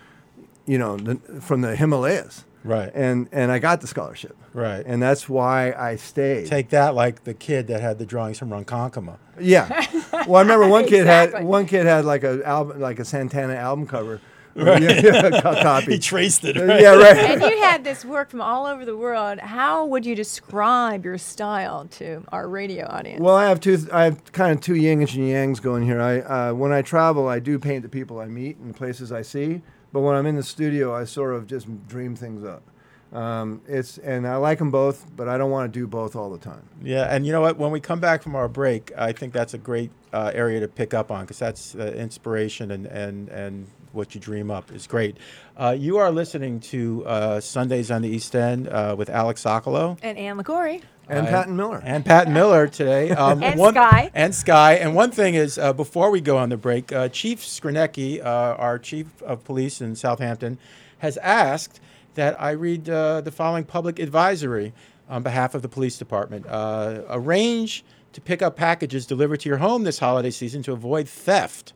Speaker 6: you know, the, from the Himalayas
Speaker 2: Right.
Speaker 6: and and I got the scholarship.
Speaker 2: Right.
Speaker 6: And that's why I stayed.
Speaker 2: Take that, like the kid that had the drawings from Ronkonkoma.
Speaker 6: yeah. Well, I remember one kid had one kid had like a album like a Santana album cover. Yeah, co- copy.
Speaker 2: He traced it.
Speaker 6: yeah, right.
Speaker 3: and you had this work from all over the world. How would you describe your style to our radio audience?
Speaker 6: Well, I have two. I have kind of two yin and yangs going here. I uh, when I travel, I do paint the people I meet and places I see. But when I'm in the studio, I sort of just dream things up. Um, it's and I like them both, but I don't want to do both all the time.
Speaker 2: Yeah, and you know what? When we come back from our break, I think that's a great uh, area to pick up on because that's uh, inspiration and, and, and what you dream up is great. Uh, you are listening to uh, Sundays on the East End uh, with Alex Sokolow
Speaker 3: And Ann Liguori.
Speaker 6: And Paton Miller.
Speaker 2: and Pat Miller today. Um,
Speaker 3: And Sky.
Speaker 2: And Sky. And one thing is, uh, before we go on the break, uh, Chief Skrynecki, uh, our chief of police in Southampton, has asked that I read uh, the following public advisory on behalf of the police department. Uh, arrange to pick up packages delivered to your home this holiday season to avoid theft.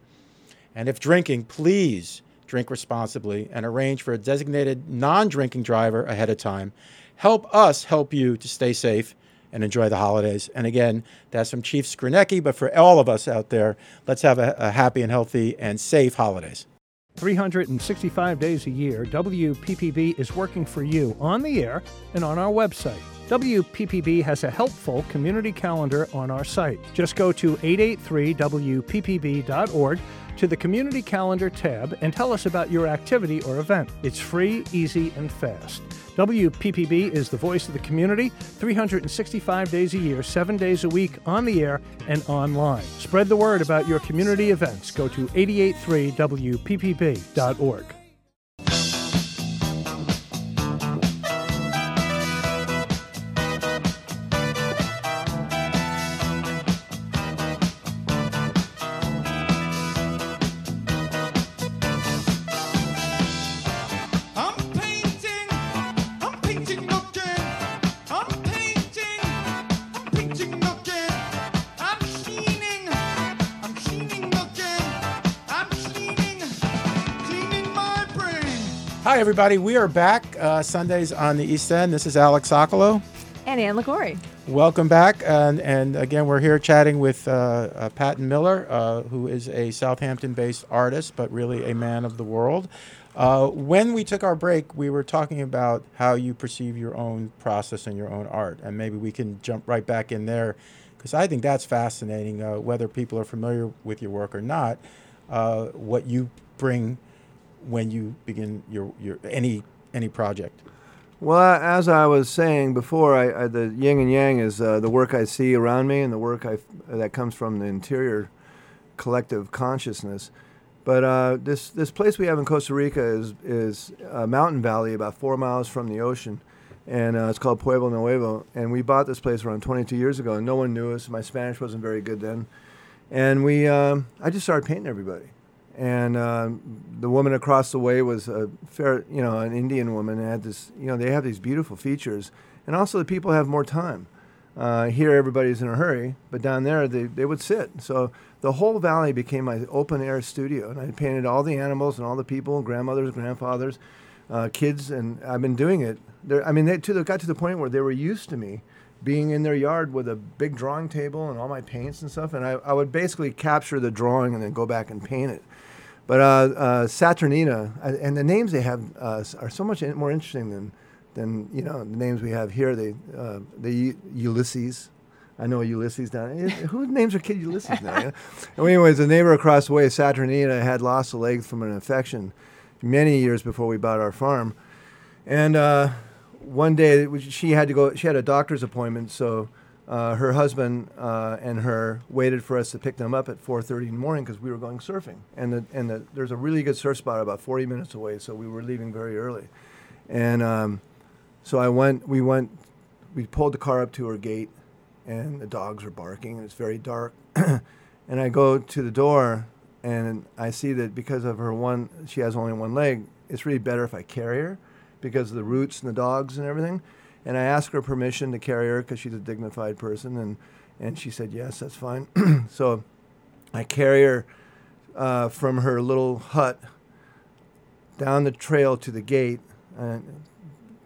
Speaker 2: And if drinking, please drink responsibly and arrange for a designated non drinking driver ahead of time. Help us help you to stay safe and enjoy the holidays. And again, that's from Chief Skrynecki, but for all of us out there, let's have a, a happy and healthy and safe holidays.
Speaker 7: 365 days a year, WPPB is working for you on the air and on our website. WPPB has a helpful community calendar on our site. Just go to 883wppb.org to the Community Calendar tab and tell us about your activity or event. It's free, easy, and fast. WPPB is the voice of the community 365 days a year, 7 days a week on the air and online. Spread the word about your community events. Go to 883wppb.org.
Speaker 2: Hi, everybody. We are back uh, Sundays on the East End. This is Alex Sokolow.
Speaker 3: And Ann Liguori.
Speaker 2: Welcome back, and, and again, we're here chatting with uh, uh, Paton Miller, uh, who is a Southampton-based artist, but really a man of the world. Uh, when we took our break, we were talking about how you perceive your own process and your own art, and maybe we can jump right back in there, because I think that's fascinating. Uh, whether people are familiar with your work or not, uh, what you bring when you begin your, your any any project.
Speaker 6: Well, as I was saying before, I, I, the yin and yang is uh, the work I see around me and the work I, that comes from the interior collective consciousness. But uh, this this place we have in Costa Rica is is a mountain valley about four miles from the ocean, and uh, it's called Pueblo Nuevo. And we bought this place around 22 years ago, and no one knew us. My Spanish wasn't very good then, and we um, I just started painting everybody. And um, the woman across the way was a fair, you know, an Indian woman. And had this, you know, they have these beautiful features, and also the people have more time. Uh, here, everybody's in a hurry, but down there, they, they would sit. So the whole valley became my open air studio, and I painted all the animals and all the people, grandmothers, grandfathers, uh, kids, and I've been doing it. They're, I mean, they to the, got to the point where they were used to me being in their yard with a big drawing table and all my paints and stuff, and I, I would basically capture the drawing and then go back and paint it. But uh, uh, Saturnina, uh, and the names they have uh, are so much more interesting than, than you know the names we have here. They uh, the U- Ulysses. I know Ulysses down. Who names their kid Ulysses now? you know? And anyways, the neighbor across the way, Saturnina, had lost a leg from an infection many years before we bought our farm, and uh, one day she had to go. She had a doctor's appointment, so uh, her husband uh, and her waited for us to pick them up at 4:30 in the morning because we were going surfing. And the, and the, there's a really good surf spot about 40 minutes away, so we were leaving very early. And um, so I went. We went. We pulled the car up to her gate, and the dogs are barking. And it's very dark. and I go to the door, and I see that because of her one, she has only one leg. It's really better if I carry her because of the roots and the dogs and everything. And I asked her permission to carry her because she's a dignified person, and and she said yes, that's fine. so I carry her uh, from her little hut down the trail to the gate, and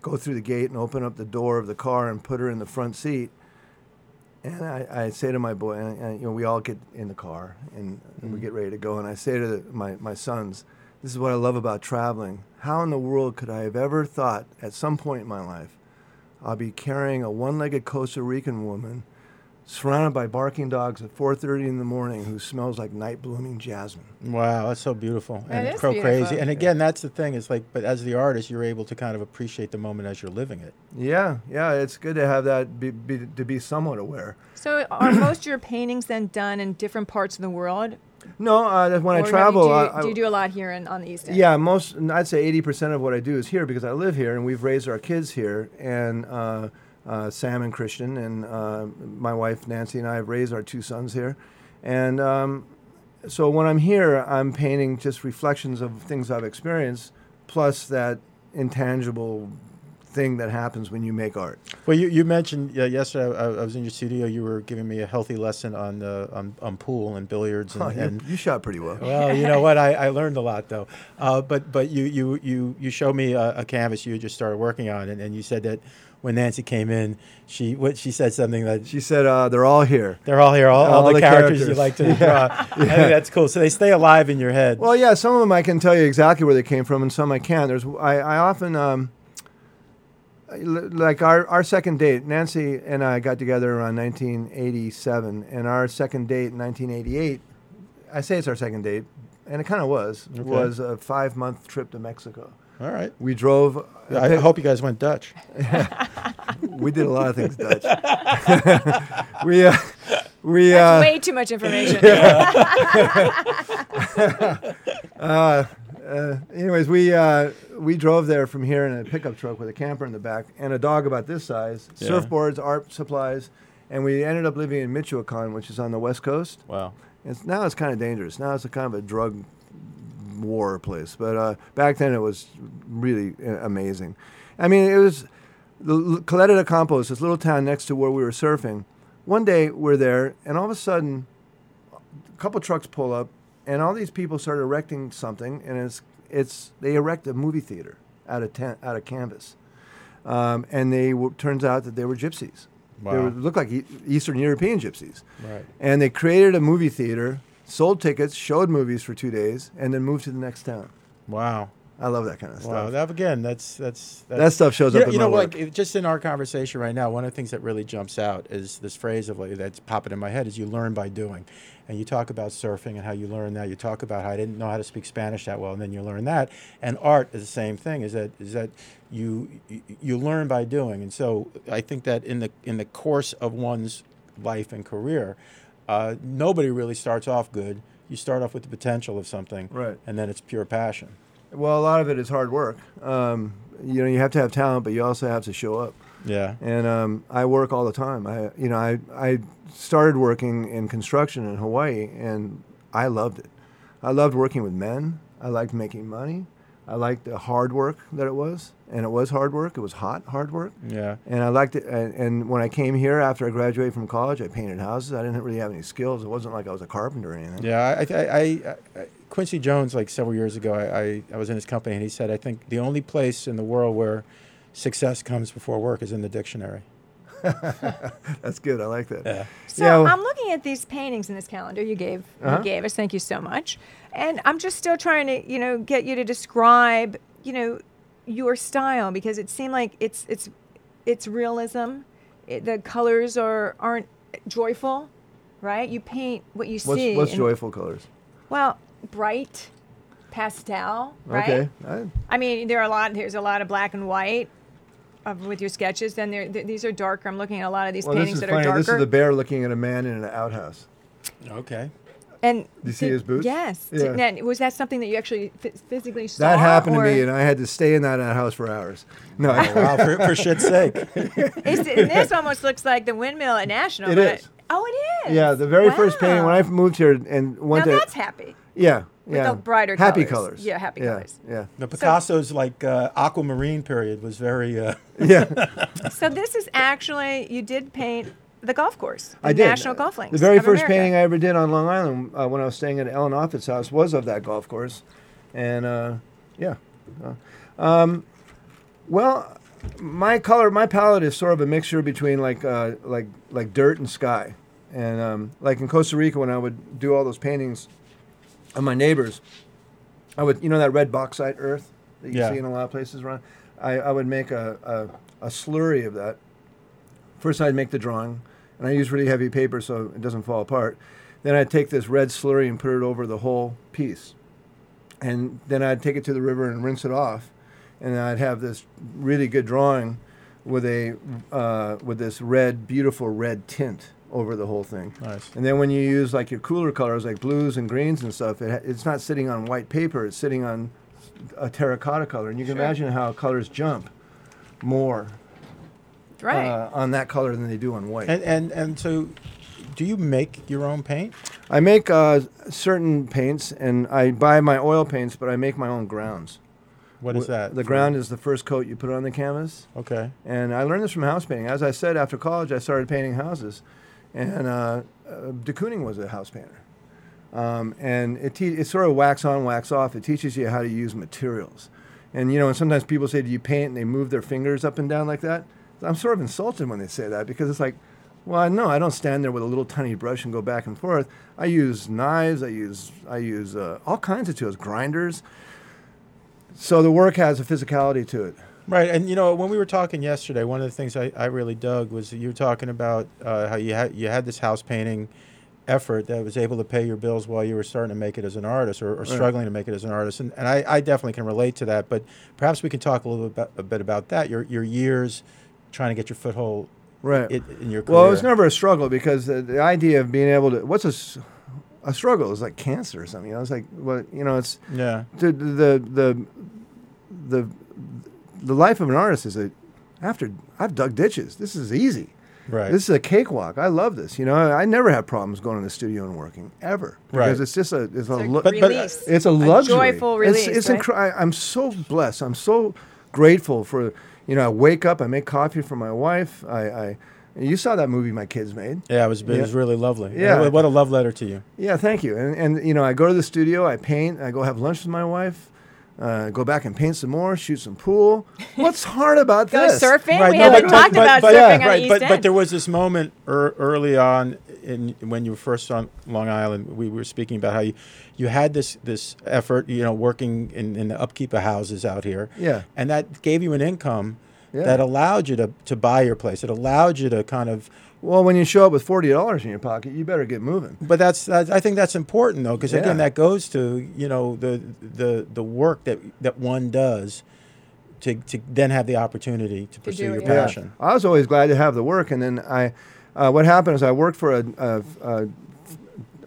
Speaker 6: go through the gate and open up the door of the car and put her in the front seat. And I, I say to my boy, and, and, you know, we all get in the car and, and we get ready to go. And I say to the, my, my sons, this is what I love about traveling. How in the world could I have ever thought at some point in my life I'll be carrying a one legged Costa Rican woman surrounded by barking dogs at 4:30 in the morning, who smells like night blooming jasmine.
Speaker 2: Wow, that's so beautiful
Speaker 3: That
Speaker 2: and
Speaker 3: is
Speaker 2: so
Speaker 3: beautiful.
Speaker 2: crazy. And again, that's the thing. It's like, but as the artist, you're able to kind of appreciate the moment as you're living it.
Speaker 6: Yeah, yeah, it's good to have that be, be to be somewhat aware.
Speaker 3: So are most of your paintings then done in different parts of the world?
Speaker 6: No, uh, when I travel,
Speaker 3: do
Speaker 6: I-
Speaker 3: do you do a lot here in, on the East End?
Speaker 6: Yeah, most I'd say eighty percent of what I do is here because I live here and we've raised our kids here. And uh, uh, Sam and Christian and uh, my wife Nancy and I have raised our two sons here. And um, so when I'm here, I'm painting just reflections of things I've experienced, plus that intangible thing that happens when you make art.
Speaker 2: Well, you, you mentioned uh, yesterday. I, I was in your studio. You were giving me a healthy lesson on uh, on, on pool and billiards and,
Speaker 6: Oh, you,
Speaker 2: and
Speaker 6: you shot pretty well.
Speaker 2: Well, you know what? I, I learned a lot though. Uh, but but you you you you showed me a, a canvas you just started working on, and, and you said that when Nancy came in, she what she said something that
Speaker 6: She said uh, they're all here.
Speaker 2: they're all here, all, all,
Speaker 6: All
Speaker 2: the,
Speaker 6: the
Speaker 2: characters, you like to draw. I think that's cool. So they stay alive in your head.
Speaker 6: Well, yeah, some of them I can tell you exactly where they came from, and some I can't. There's I, I often um, like our our second date. Nancy and I got together around 1987, and our second date in 1988. I say it's our second date, and it kind of was.
Speaker 2: Okay.
Speaker 6: Was a five month trip to Mexico.
Speaker 2: all right.
Speaker 6: We drove.
Speaker 2: I hope you guys went Dutch.
Speaker 6: we did a lot of things Dutch. we uh, we
Speaker 3: That's
Speaker 6: uh,
Speaker 3: way too much information.
Speaker 6: uh, anyways, we uh, we drove there from here in a pickup truck with a camper in the back and a dog about this size,
Speaker 2: Yeah.
Speaker 6: surfboards, art supplies, and we ended up living in Michoacan, which is on the west coast.
Speaker 2: Wow.
Speaker 6: It's, now it's kind of dangerous. Now it's a kind of a drug war place, but uh, back then it was really uh, amazing. I mean, it was the L- Caleta de Campos, this little town next to where we were surfing. One day we're there, and all of a sudden, a couple trucks pull up, and all these people start erecting something, and it's it's they erect a movie theater out of tent, out of canvas, um, and they w- turns out that they were gypsies. They
Speaker 2: Wow.
Speaker 6: were, looked like e- Eastern European gypsies,
Speaker 2: Right.
Speaker 6: and they created a movie theater, sold tickets, showed movies for two days, and then moved to the next town.
Speaker 2: Wow.
Speaker 6: I love that kind of
Speaker 2: Wow.
Speaker 6: stuff.
Speaker 2: That again, that's that's, that's
Speaker 6: That stuff shows
Speaker 2: you
Speaker 6: up
Speaker 2: know, you know,
Speaker 6: work.
Speaker 2: like it- just in our conversation right now, one of the things that really jumps out is this phrase of like that's popping in my head is you learn by doing, and you talk about surfing and how you learn that. You talk about how I didn't know how to speak Spanish that well, and then you learn that. And art is the same thing. Is that is that you you, you learn by doing, and so I think that in the in the course of one's life and career, uh, nobody really starts off good. You start off with the potential of something,
Speaker 6: Right.
Speaker 2: And then it's pure passion.
Speaker 6: Well, a lot of it is hard work. Um, you know, you have to have talent, but you also have to show up.
Speaker 2: Yeah.
Speaker 6: And um, I work all the time. I, you know, I, I started working in construction in Hawaii, and I loved it. I loved working with men. I liked making money. I liked the hard work that it was, and it was hard work. It was hot, hard work.
Speaker 2: Yeah.
Speaker 6: And I liked it. And, and when I came here after I graduated from college, I painted houses. I didn't really have any skills. It wasn't like I was a carpenter or anything.
Speaker 2: Yeah, I, I, I, I, Quincy Jones, like several years ago, I, I, I was in his company, and he said, I think the only place in the world where success comes before work is in the dictionary.
Speaker 6: That's good. I like that.
Speaker 2: Yeah.
Speaker 3: So
Speaker 6: Yeah, well-
Speaker 3: I'm looking at these paintings in this calendar you gave
Speaker 6: Uh-huh.
Speaker 3: you gave us. Thank you so much. And I'm just still trying to, you know, get you to describe, you know, your style because it seemed like it's it's it's realism. It, the colors are aren't joyful, right? You paint what you
Speaker 6: What's,
Speaker 3: see.
Speaker 6: what's joyful colors?
Speaker 3: Well, bright, pastel, right?
Speaker 6: Okay. I,
Speaker 3: I mean, there are a lot. There's a lot of black and white. Of, with your sketches, then there, th- these are darker. I'm looking at a lot of these
Speaker 6: well, this
Speaker 3: paintings
Speaker 6: is
Speaker 3: that
Speaker 6: funny.
Speaker 3: are darker.
Speaker 6: This is the bear looking at a man in an outhouse.
Speaker 2: Okay.
Speaker 3: And
Speaker 6: you see
Speaker 3: did-
Speaker 6: his boots?
Speaker 3: Yes.
Speaker 6: Yeah.
Speaker 3: Did- now, was that something that you actually f- physically saw?
Speaker 6: That happened
Speaker 3: or
Speaker 6: to me, and I had to stay in that house for hours. No,
Speaker 2: Oh, wow, for, for shit's sake.
Speaker 3: Is it- and this almost looks like the windmill at National.
Speaker 6: It
Speaker 3: but
Speaker 6: is.
Speaker 3: Oh, it is.
Speaker 6: yeah, the very first painting when I moved here and went
Speaker 3: Now
Speaker 6: to
Speaker 3: that's happy.
Speaker 6: Yeah,
Speaker 3: With
Speaker 6: yeah,
Speaker 3: the brighter
Speaker 6: happy
Speaker 3: colors.
Speaker 6: colors.
Speaker 3: Yeah, happy
Speaker 6: yeah,
Speaker 3: colors.
Speaker 6: Yeah,
Speaker 2: The Picasso's like uh, aquamarine period was very. Uh,
Speaker 6: yeah.
Speaker 3: So this is actually you did paint the golf course, the
Speaker 6: I did.
Speaker 3: National Golf Links.
Speaker 6: The very
Speaker 3: of
Speaker 6: first
Speaker 3: America.
Speaker 6: painting I ever did on Long Island uh, when I was staying at Ellen Offutt's house was of that golf course, and uh, yeah. Uh, um, well, my color, my palette is sort of a mixture between like uh, like like dirt and sky, and um, like in Costa Rica when I would do all those paintings of my neighbors, I would you know that red bauxite earth that you
Speaker 2: Yeah.
Speaker 6: see in a lot of places around. I, I would make a, a, a slurry of that. First, I'd make the drawing, and I use really heavy paper so it doesn't fall apart. Then I'd take this red slurry and put it over the whole piece, and then I'd take it to the river and rinse it off, and I'd have this really good drawing with a uh, with this red, beautiful red tint over the whole thing.
Speaker 2: Nice.
Speaker 6: And then when you use like your cooler colors like blues and greens and stuff, it, it's not sitting on white paper. It's sitting on a terracotta color, and you can imagine how colors jump more
Speaker 3: Right.
Speaker 6: uh, on that color than they do on white.
Speaker 2: And and and so, do you make your own paint?
Speaker 6: I make uh, certain paints, and I buy my oil paints, but I make my own grounds.
Speaker 2: What is that?
Speaker 6: The ground is the first coat you put on the canvas.
Speaker 2: Okay.
Speaker 6: And I learned this from house painting. As I said, after college, I started painting houses, and uh, uh, de Kooning was a house painter. Um, and it te- it's sort of wax on, wax off. It teaches you how to use materials. And you know, and sometimes people say, "Do you paint?" and they move their fingers up and down like that. I'm sort of insulted when they say that because it's like, well, no, I don't stand there with a little tiny brush and go back and forth. I use knives. I use I use uh, all kinds of tools, grinders. So the work has a physicality to it.
Speaker 2: Right, and you know when we were talking yesterday, one of the things I, I really dug was you were talking about uh, how you had you had this house painting effort that was able to pay your bills while you were starting to make it as an artist or, or struggling to make it as an artist, and, and I, I definitely can relate to that. But perhaps we can talk a little bit about, a bit about that. Your your years trying to get your foothold
Speaker 6: Right.
Speaker 2: in, in your career.
Speaker 6: Well, it was never a struggle because the, the idea of being able to what's a a struggle is like cancer or something. You know, it's like well, you know, it's
Speaker 2: yeah.
Speaker 6: the the the the, the life of an artist is a after I've dug ditches. This is easy.
Speaker 2: Right.
Speaker 6: This is a cakewalk. I love this. You know, I never have problems going to the studio and working ever because
Speaker 2: Right.
Speaker 6: it's just a it's a,
Speaker 3: It's a
Speaker 6: lu-
Speaker 2: But- but,
Speaker 3: release.
Speaker 6: it's a luxury.
Speaker 3: joyful release.
Speaker 6: It's, it's
Speaker 3: right?
Speaker 6: incre- I, I'm so blessed. I'm so grateful for, you know, I wake up, I make coffee for my wife. I, I you saw that movie my kids made.
Speaker 2: yeah, it was it was really lovely.
Speaker 6: Yeah.
Speaker 2: what, what a love letter to you.
Speaker 6: Yeah, thank you. And, and you know, I go to the studio, I paint, I go have lunch with my wife, uh, go back and paint some more, shoot some pool. What's hard about that?
Speaker 3: Go
Speaker 6: this?
Speaker 3: surfing.
Speaker 2: Right,
Speaker 3: we
Speaker 2: no,
Speaker 3: haven't
Speaker 2: but-
Speaker 3: talked
Speaker 2: but-
Speaker 3: about
Speaker 2: but-
Speaker 3: surfing on
Speaker 2: right,
Speaker 3: the East
Speaker 2: but,
Speaker 3: End.
Speaker 2: but there was this moment er, early on in when you were first on Long Island. We were speaking about how you, you had this this effort, you know, working in, in the upkeep of houses out here.
Speaker 6: Yeah.
Speaker 2: and that gave you an income
Speaker 6: Yeah.
Speaker 2: that allowed you to, to buy your place. It allowed you to kind of.
Speaker 6: Well, when you show up with forty dollars in your pocket, you better get moving.
Speaker 2: But that's, that's I think that's important though, because
Speaker 6: Yeah.
Speaker 2: again, that goes to you know the the the work that that one does. To, to then have the opportunity to pursue
Speaker 3: do
Speaker 2: your
Speaker 3: it, yeah.
Speaker 2: passion.
Speaker 6: I was always glad to have the work, and then I, uh, what happened is I worked for a, a, a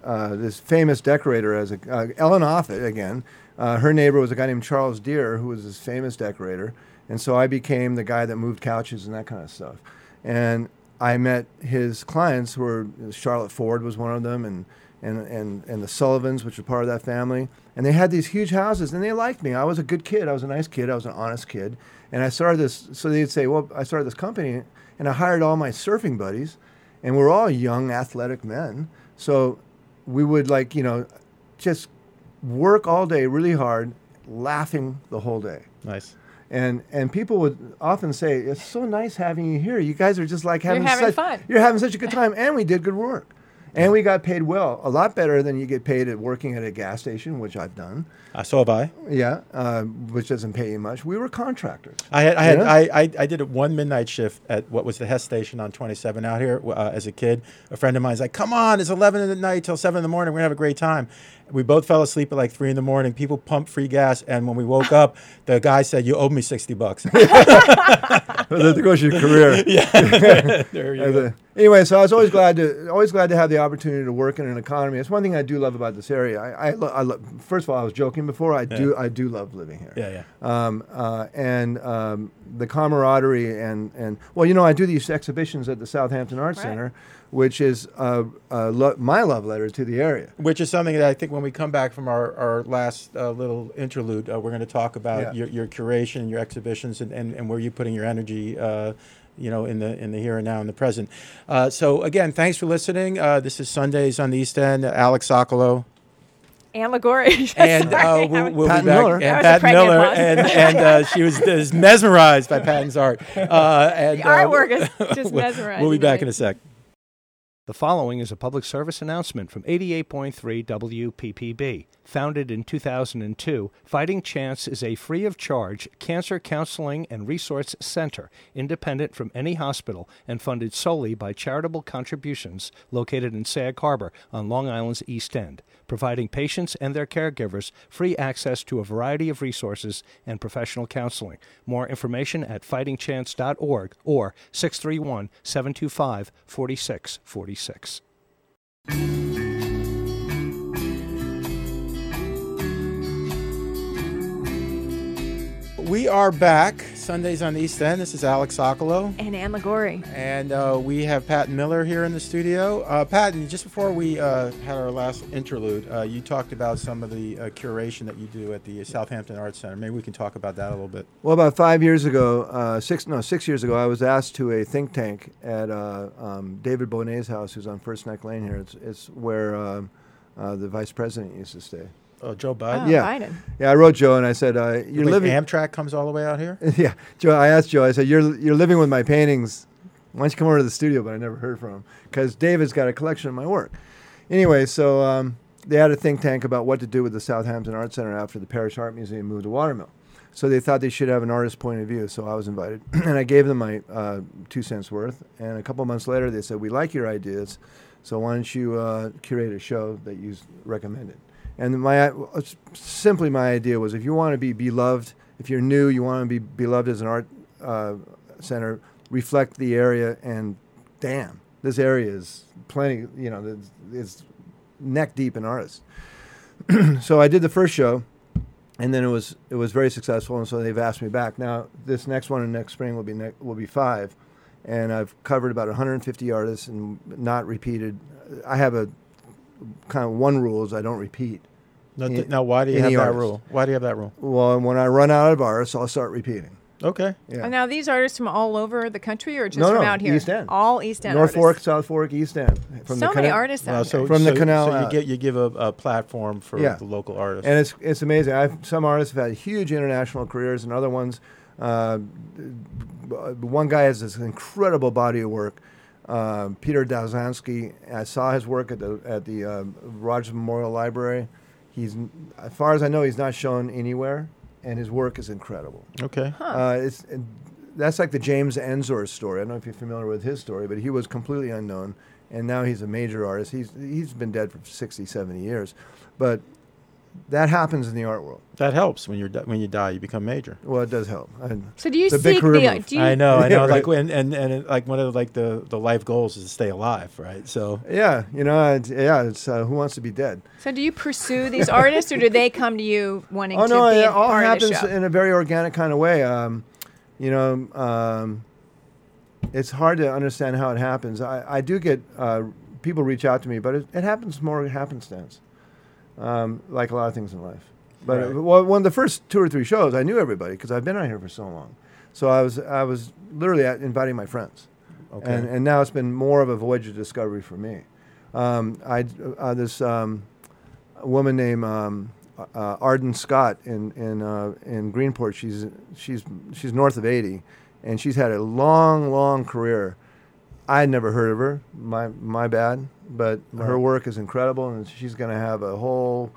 Speaker 6: uh, this famous decorator as a uh, Ellen Offit again. Uh, her neighbor was a guy named Charles Deere, who was this famous decorator, and so I became the guy that moved couches and that kind of stuff. And I met his clients, who were Charlotte Ford was one of them, and and and and the Sullivans, which were part of that family. And they had these huge houses, and they liked me. I was a good kid. I was a nice kid. I was an honest kid. And I started this. So they'd say, "Well, I started this company, and I hired all my surfing buddies, and we're all young, athletic men. So we would like, you know, just work all day, really hard, laughing the whole day."
Speaker 2: Nice.
Speaker 6: And and people would often say, "It's so nice having you here. You guys are just like
Speaker 3: You're
Speaker 6: having,
Speaker 3: having
Speaker 6: such,
Speaker 3: fun."
Speaker 6: You're having such a good time, and we did good work, and we got paid well, a lot better than you get paid at working at a gas station, which I've done.
Speaker 2: Uh, so have I.
Speaker 6: Yeah, uh, which doesn't pay you much. We were contractors.
Speaker 2: I had, I, had I, I, I did a one midnight shift at what was the Hess station on 27 out here uh, as a kid. A friend of mine's like, "Come on, it's 11 in the night till 7 in the morning. We're gonna have a great time." We both fell asleep at like three in the morning. People pumped free gas, and when we woke up, the guy said, "You owe me 60 bucks."
Speaker 6: there goes your career.
Speaker 2: there you go.
Speaker 6: a- anyway, so I was always glad to always glad to have the opportunity to work in an economy. It's one thing I do love about this area. I, I, lo- I lo- first of all, I was joking before. I do I do love living here.
Speaker 2: Yeah, yeah.
Speaker 6: Um, uh, and um, the camaraderie and and well, you know, I do these exhibitions at the Southampton Arts
Speaker 3: Right.
Speaker 6: Center, which is uh, uh, lo- my love letter to the area.
Speaker 2: Which is something that I think when we come back from our, our last uh, little interlude, uh, we're going to talk about
Speaker 6: Yeah.
Speaker 2: your, your curation, your exhibitions, and, and, and where you're putting your energy, uh, you know, in the in the here and now, in the present. Uh, so again, thanks for listening. Uh, this is Sundays on the East End. Alex Sokolow.
Speaker 3: Ann Liguori.
Speaker 2: And uh, we'll, we'll
Speaker 6: Paton
Speaker 2: be back.
Speaker 6: Miller.
Speaker 2: And
Speaker 3: That was a
Speaker 2: Pat Miller,
Speaker 3: pause.
Speaker 2: and and uh, she was, was mesmerized by Paton's art. Uh, and
Speaker 3: The
Speaker 2: uh,
Speaker 3: artwork is just
Speaker 2: we'll-
Speaker 3: mesmerizing.
Speaker 2: We'll be back in a sec.
Speaker 7: The following is a public service announcement from 88.3 WPPB. Founded in 2002, Fighting Chance is a free of charge cancer counseling and resource center, independent from any hospital and funded solely by charitable contributions located in Sag Harbor on Long Island's East End, providing patients and their caregivers free access to a variety of resources and professional counseling. More information at fightingchance.org or 631 725 4646.
Speaker 2: We are back Sundays on the East End. This is Alex Sokolow.
Speaker 3: And Ann Liguori.
Speaker 2: And uh, we have Paton Miller here in the studio. Uh, Paton, just before we uh, had our last interlude, uh, you talked about some of the uh, curation that you do at the Southampton Arts Center. Maybe we can talk about that a little bit.
Speaker 6: Well, about five years ago, uh, six no six years ago, I was asked to a think tank at uh, um, David Bonet's house, who's on First Neck Lane here. It's, it's where um, uh, the vice president used to stay.
Speaker 2: Oh, Joe Biden.
Speaker 3: Oh,
Speaker 6: yeah,
Speaker 3: Biden.
Speaker 6: yeah. I wrote Joe and I said, uh, "You're
Speaker 2: Wait,
Speaker 6: living."
Speaker 2: Amtrak comes all the way out here?
Speaker 6: yeah, Joe. I asked Joe. I said, "You're you're living with my paintings. Why don't you come over to the studio?" But I never heard from him because David's got a collection of my work. Anyway, so um, they had a think tank about what to do with the Southampton Art Center after the Parrish Art Museum moved to Watermill. So they thought they should have an artist point of view. So I was invited, and I gave them my uh, two cents worth. And a couple months later, they said, "We like your ideas, so why don't you uh, curate a show that you recommended?" And my uh, simply my idea was, if you want to be beloved, if you're new, you want to be beloved as an art uh, center, reflect the area. And damn, this area is plenty. You know, it's, neck deep in artists. so I did the first show and then it was it was very successful, and so they've asked me back. Now this next one in next spring will be ne- will be five, and I've covered about 150 artists and not repeated. I have a kind of one rule is I don't repeat.
Speaker 2: Now,
Speaker 6: Any-
Speaker 2: th- now why do you have that
Speaker 6: artist.
Speaker 2: rule? Why do you have that rule?
Speaker 6: Well, when I run out of artists, I'll start repeating.
Speaker 2: Okay.
Speaker 6: Yeah.
Speaker 3: And now these artists from all over the country or just
Speaker 6: No,
Speaker 3: from
Speaker 6: no,
Speaker 3: out here?
Speaker 6: East End.
Speaker 3: All East End
Speaker 6: North
Speaker 3: artists.
Speaker 6: Fork, South Fork, East End. From
Speaker 3: so
Speaker 6: the
Speaker 3: many
Speaker 6: Cana-
Speaker 3: artists out
Speaker 2: Well,
Speaker 3: there.
Speaker 2: so,
Speaker 6: From the canal
Speaker 2: so you
Speaker 6: out.
Speaker 2: get you give a, a platform for
Speaker 6: Yeah.
Speaker 2: the local artists.
Speaker 6: and it's it's amazing. I've some artists have had huge international careers, and other ones. Uh, one guy has this incredible body of work. Uh, Peter Dawzanski. I saw his work at the at the uh, Rogers Memorial Library. He's, as far as I know, he's not shown anywhere, and his work is incredible.
Speaker 2: okay.
Speaker 6: Uh, it's and that's like the James Ensor story. I don't know if you're familiar with his story, but he was completely unknown, and now he's a major artist. He's he's been dead for 60, 70 years, but that happens in the art world.
Speaker 2: That helps when you're di- when you die, you become major.
Speaker 6: Well, it does help. And
Speaker 3: So do you
Speaker 6: It's
Speaker 3: seek the? Do you,
Speaker 2: I know, I
Speaker 6: Yeah,
Speaker 2: know. Like
Speaker 6: right.
Speaker 2: when and and it, like one of the, like the the life goals is to stay alive, right? So
Speaker 6: yeah, you know, it's, yeah, it's uh, who wants to be dead.
Speaker 3: So do you pursue these artists, or do they come to you wanting
Speaker 6: Oh
Speaker 3: to
Speaker 6: no,
Speaker 3: be
Speaker 6: it all
Speaker 3: part of the
Speaker 6: happens
Speaker 3: show?
Speaker 6: in a very organic kind of way. Um, you know, um, it's hard to understand how it happens. I, I do get uh, people reach out to me, but it, it happens more happenstance, um, like a lot of things in life. But
Speaker 2: Right.
Speaker 6: uh, well, one of the first two or three shows, I knew everybody because I've been out here for so long. So I was I was literally inviting my friends,
Speaker 2: okay.
Speaker 6: and and now it's been more of a voyage of discovery for me. Um, I uh, this um, woman named um, uh, Arden Scott in in uh, in Greenport. She's she's she's north of eighty, and she's had a long long career. I had never heard of her. My my bad, but her work is incredible, and she's going to have a whole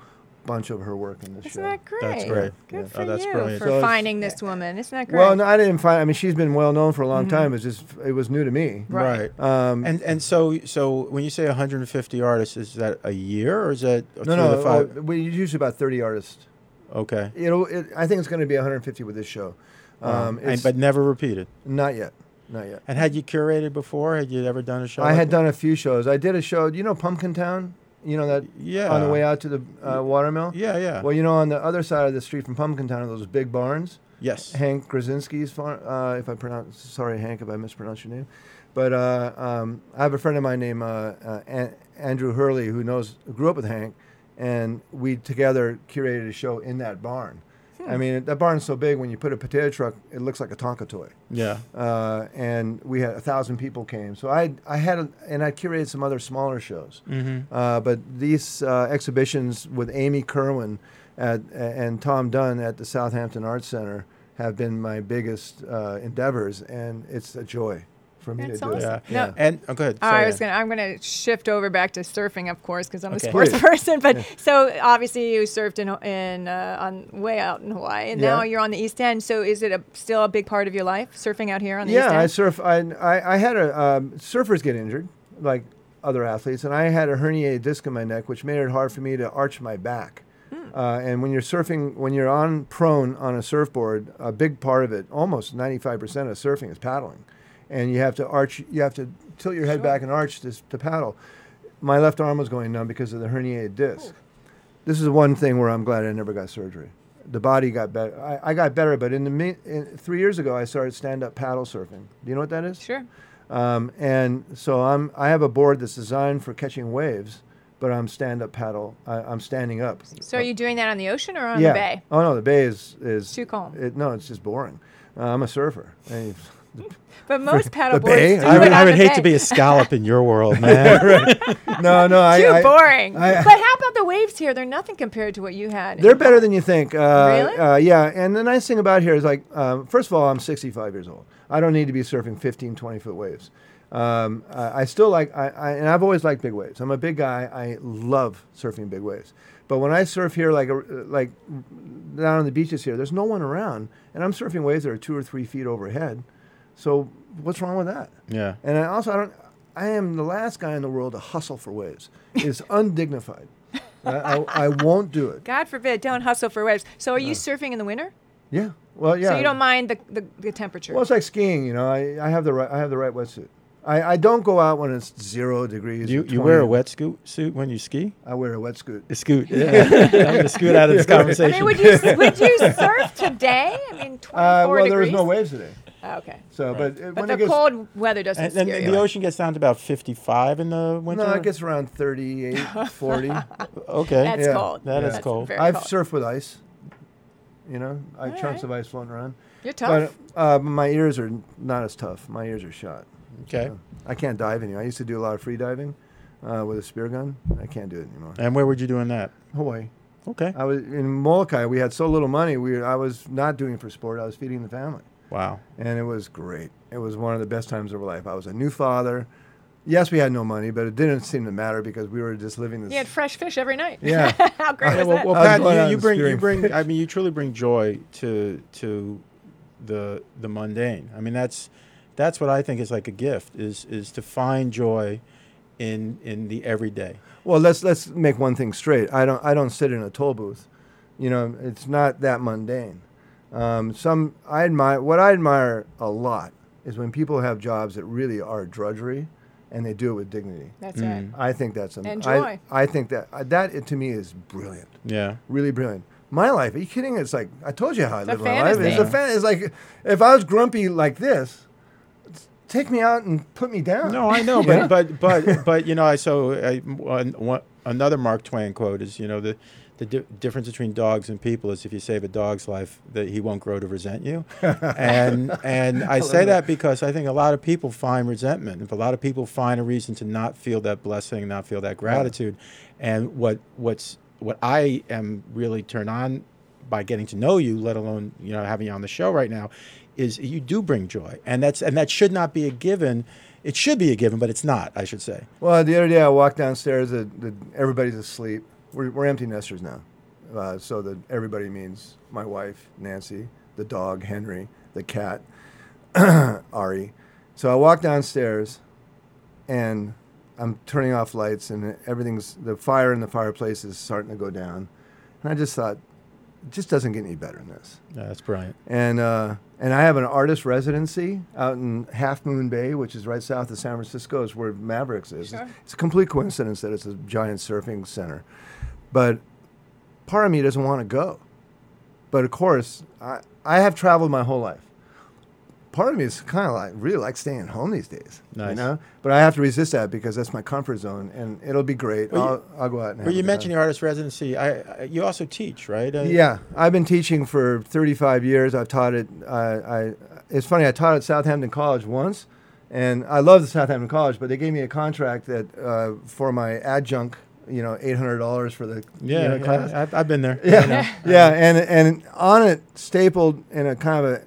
Speaker 6: bunch of her work in this
Speaker 3: Isn't
Speaker 6: show.
Speaker 3: that great?
Speaker 2: That's great.
Speaker 3: Good
Speaker 2: Yeah.
Speaker 3: for
Speaker 2: Oh, that's
Speaker 3: you
Speaker 2: brilliant.
Speaker 3: for
Speaker 6: So
Speaker 3: finding this woman. Isn't that great?
Speaker 6: Well, no, I didn't find. I mean, she's been well known for a long time. It's just it was new to me.
Speaker 3: Right.
Speaker 2: right.
Speaker 6: Um,
Speaker 2: And and so so when you say 150 artists, is that a year or is that
Speaker 6: no, no,
Speaker 2: the five?
Speaker 6: uh, we usually about thirty artists.
Speaker 2: okay.
Speaker 6: You know, it, I think it's going to be 150 with this show. Um,
Speaker 2: Um, and, but never repeated.
Speaker 6: not yet, not yet.
Speaker 2: And had you curated before? Had you ever done a show?
Speaker 6: I
Speaker 2: like
Speaker 6: had
Speaker 2: that?
Speaker 6: done a few shows. I did a show. You know, Pumpkin Town. You know that
Speaker 2: Yeah.
Speaker 6: on the way out to the uh, watermill.
Speaker 2: Yeah, yeah.
Speaker 6: Well, you know, on the other side of the street from Pumpkin Town are those big barns.
Speaker 2: yes.
Speaker 6: Hank Kraszewski's farm. Uh, if I pronounce, sorry, Hank, if I mispronounce your name. But uh, um, I have a friend of mine named uh, uh, An- Andrew Hurley who knows, who grew up with Hank, and we together curated a show in that barn. I mean, that barn's so big. When you put a potato truck, it looks like a Tonka toy.
Speaker 2: Yeah.
Speaker 6: Uh, and we had a thousand people came. So I, I had, a, and I curated some other smaller shows.
Speaker 2: Mm-hmm.
Speaker 6: Uh, but these uh, exhibitions with Amy Kirwin at, and Tom Dunn at the Southampton Arts Center have been my biggest uh, endeavors, and it's a joy for me
Speaker 3: That's
Speaker 6: to do
Speaker 3: awesome.
Speaker 6: it.
Speaker 2: Yeah.
Speaker 3: No.
Speaker 2: And oh, good.
Speaker 3: Oh, I was gonna. I'm gonna shift over back to surfing, of course, because I'm
Speaker 2: Okay.
Speaker 3: a sports
Speaker 6: Please.
Speaker 3: person. But so obviously you surfed in in uh, on way out in Hawaii, and now you're on the East End. So is it a, still a big part of your life, surfing out here on the East End?
Speaker 6: Yeah, I surf. I, I, I had a um, surfers get injured, like other athletes, and I had a herniated disc in my neck, which made it hard for me to arch my back. Uh, and when you're surfing, when you're on prone on a surfboard, a big part of it, almost 95% of surfing is paddling, and you have to arch, you have to tilt your head back and arch to, to paddle. My left arm was going numb because of the herniated disc. This is one thing where I'm glad I never got surgery. The body got better. I, I got better, but in the mi- in, three years ago, I started stand-up paddle surfing. Do you know what that is?
Speaker 3: sure.
Speaker 6: Um, and so I'm I have a board that's designed for catching waves, but I'm stand-up paddle. I, I'm standing up.
Speaker 3: So are you doing that on the ocean or on
Speaker 6: yeah.
Speaker 3: the bay?
Speaker 6: Oh no, the bay is is
Speaker 3: Too calm.
Speaker 6: It, no, it's just boring. Uh, I'm a surfer.
Speaker 3: But most paddle
Speaker 6: the bay?
Speaker 3: boards do
Speaker 2: I would,
Speaker 3: it
Speaker 2: I would hate
Speaker 3: bay.
Speaker 2: to be a scallop in your world, man.
Speaker 6: no, no, I,
Speaker 3: Too
Speaker 6: I,
Speaker 3: boring.
Speaker 6: I-
Speaker 3: but how about the waves here? They're nothing compared to what you had.
Speaker 6: They're better than you think. Uh,
Speaker 3: Really?
Speaker 6: Uh, yeah. And the nice thing about here is like, um, first of all, I'm 65 years old. I don't need to be surfing 15, 20 foot waves. Um, I, I still like, I, I, and I've always liked big waves. I'm a big guy. I love surfing big waves. But when I surf here, like, a, like down on the beaches here, there's no one around, and I'm surfing waves that are two or three feet overhead. So what's wrong with that?
Speaker 2: yeah.
Speaker 6: And I also I don't. I am the last guy in the world to hustle for waves. It's undignified. I, I, I won't do it.
Speaker 3: God forbid, don't hustle for waves. So are you surfing in the winter?
Speaker 6: Yeah. Well, yeah.
Speaker 3: So you don't mind the, the, the temperature?
Speaker 6: Well, it's like skiing. You know, I, I have the right I have the right wetsuit. I, I don't go out when it's zero degrees.
Speaker 2: You, you wear a
Speaker 6: 20.
Speaker 2: wet scoot suit when you ski?
Speaker 6: I wear a wet scoot.
Speaker 2: A scoot. Yeah. I'm going to scoot out of this conversation.
Speaker 3: I
Speaker 2: conversation.
Speaker 3: mean, would you would you surf today? I mean, 24
Speaker 6: Uh, well, there was no waves today.
Speaker 3: Oh, okay.
Speaker 6: So, but uh,
Speaker 3: But
Speaker 6: when
Speaker 3: the
Speaker 6: it gets
Speaker 3: cold weather doesn't
Speaker 2: and then
Speaker 3: scare
Speaker 2: the
Speaker 3: you.
Speaker 2: ocean gets down to about 55 in the winter?
Speaker 6: no, it gets around 38, 40.
Speaker 2: okay.
Speaker 3: That's
Speaker 6: Yeah.
Speaker 3: cold.
Speaker 2: That is
Speaker 3: That's
Speaker 2: cold.
Speaker 3: very
Speaker 6: I've
Speaker 3: cold.
Speaker 6: surfed with ice. You know, I have chunks
Speaker 3: right.
Speaker 6: of ice floating around.
Speaker 3: You're tough.
Speaker 6: But uh, my ears are not as tough. My ears are shot.
Speaker 2: Okay.
Speaker 6: I can't dive anymore. I used to do a lot of free diving uh, with a spear gun. I can't do it anymore.
Speaker 2: And where were you doing that?
Speaker 6: Hawaii.
Speaker 2: Okay.
Speaker 6: I was in Molokai. We had so little money. We I was not doing it for sport. I was feeding the family,
Speaker 2: Wow.
Speaker 6: and it was great. It was one of the best times of our life. I was a new father. Yes, we had no money, but it didn't seem to matter because we were just living this.
Speaker 3: you had fresh fish every night.
Speaker 6: Yeah.
Speaker 3: How great
Speaker 2: Yeah,
Speaker 3: was
Speaker 2: well,
Speaker 3: that?
Speaker 2: well
Speaker 6: I was
Speaker 2: Pat, you, you bring you bring. I mean, you truly bring joy to to the the mundane. I mean, that's that's what I think is like a gift is is to find joy in in the everyday.
Speaker 6: Well, let's let's make one thing straight. I don't I don't sit in a toll booth. You know, it's not that mundane. Um, some I admire what I admire a lot is when people have jobs that really are drudgery, and they do it with dignity.
Speaker 3: That's right.
Speaker 6: I think that's am-
Speaker 3: And
Speaker 6: I- I, think that uh, that it, to me is brilliant,
Speaker 2: Yeah.
Speaker 6: really brilliant. My life, are you kidding? It's like I told you how I live my life. It's
Speaker 3: fantasy.
Speaker 6: a fan. It's like if I was grumpy like this, take me out and put me down.
Speaker 2: No, I know, but but but but you know, I so I, one, one, another Mark Twain quote is you know the the di- difference between dogs and people is if you save a dog's life that he won't grow to resent you, and and I say that because I think a lot of people find resentment. If a lot of people find a reason to not feel that blessing, not feel that gratitude, and what what's what I am really turned on by getting to know you, let alone you know having you on the show right now, is you do bring joy, and that's and that should not be a given. It should be a given, but it's not. I should say.
Speaker 6: Well, the other day I walked downstairs. The, the, everybody's asleep. We're, we're empty nesters now. Uh, so that everybody means my wife, Nancy, the dog, Henry, the cat, Ari. So I walk downstairs and I'm turning off lights and everything's, the fire in the fireplace is starting to go down. And I just thought, it just doesn't get any better than this
Speaker 2: Yeah, that's brilliant.
Speaker 6: and uh, and I have an artist residency out in Half Moon Bay, which is right south of San Francisco, is where Mavericks is.
Speaker 3: Sure.
Speaker 6: It's a complete coincidence that it's a giant surfing center, but part of me doesn't want to go. But of course, I I have traveled my whole life. Part of me is kind of like really like staying home these days, you
Speaker 2: Nice.
Speaker 6: know. But I have to resist that because that's my comfort zone, and it'll be great.
Speaker 2: Well,
Speaker 6: I'll, I'll go out and. have
Speaker 2: Well, you mentioned the artist residency. I, I you also teach, right? Uh,
Speaker 6: Yeah, I've been teaching for 35 years. I've taught it. I, I it's funny. I taught at Southampton College once, and I love the Southampton College, but they gave me a contract that uh, for my adjunct, you know, eight hundred dollars for the
Speaker 2: Yeah,
Speaker 6: you know,
Speaker 2: yeah,
Speaker 6: class.
Speaker 2: I've, I've been there.
Speaker 6: Yeah, yeah, and and on it, stapled in a kind of a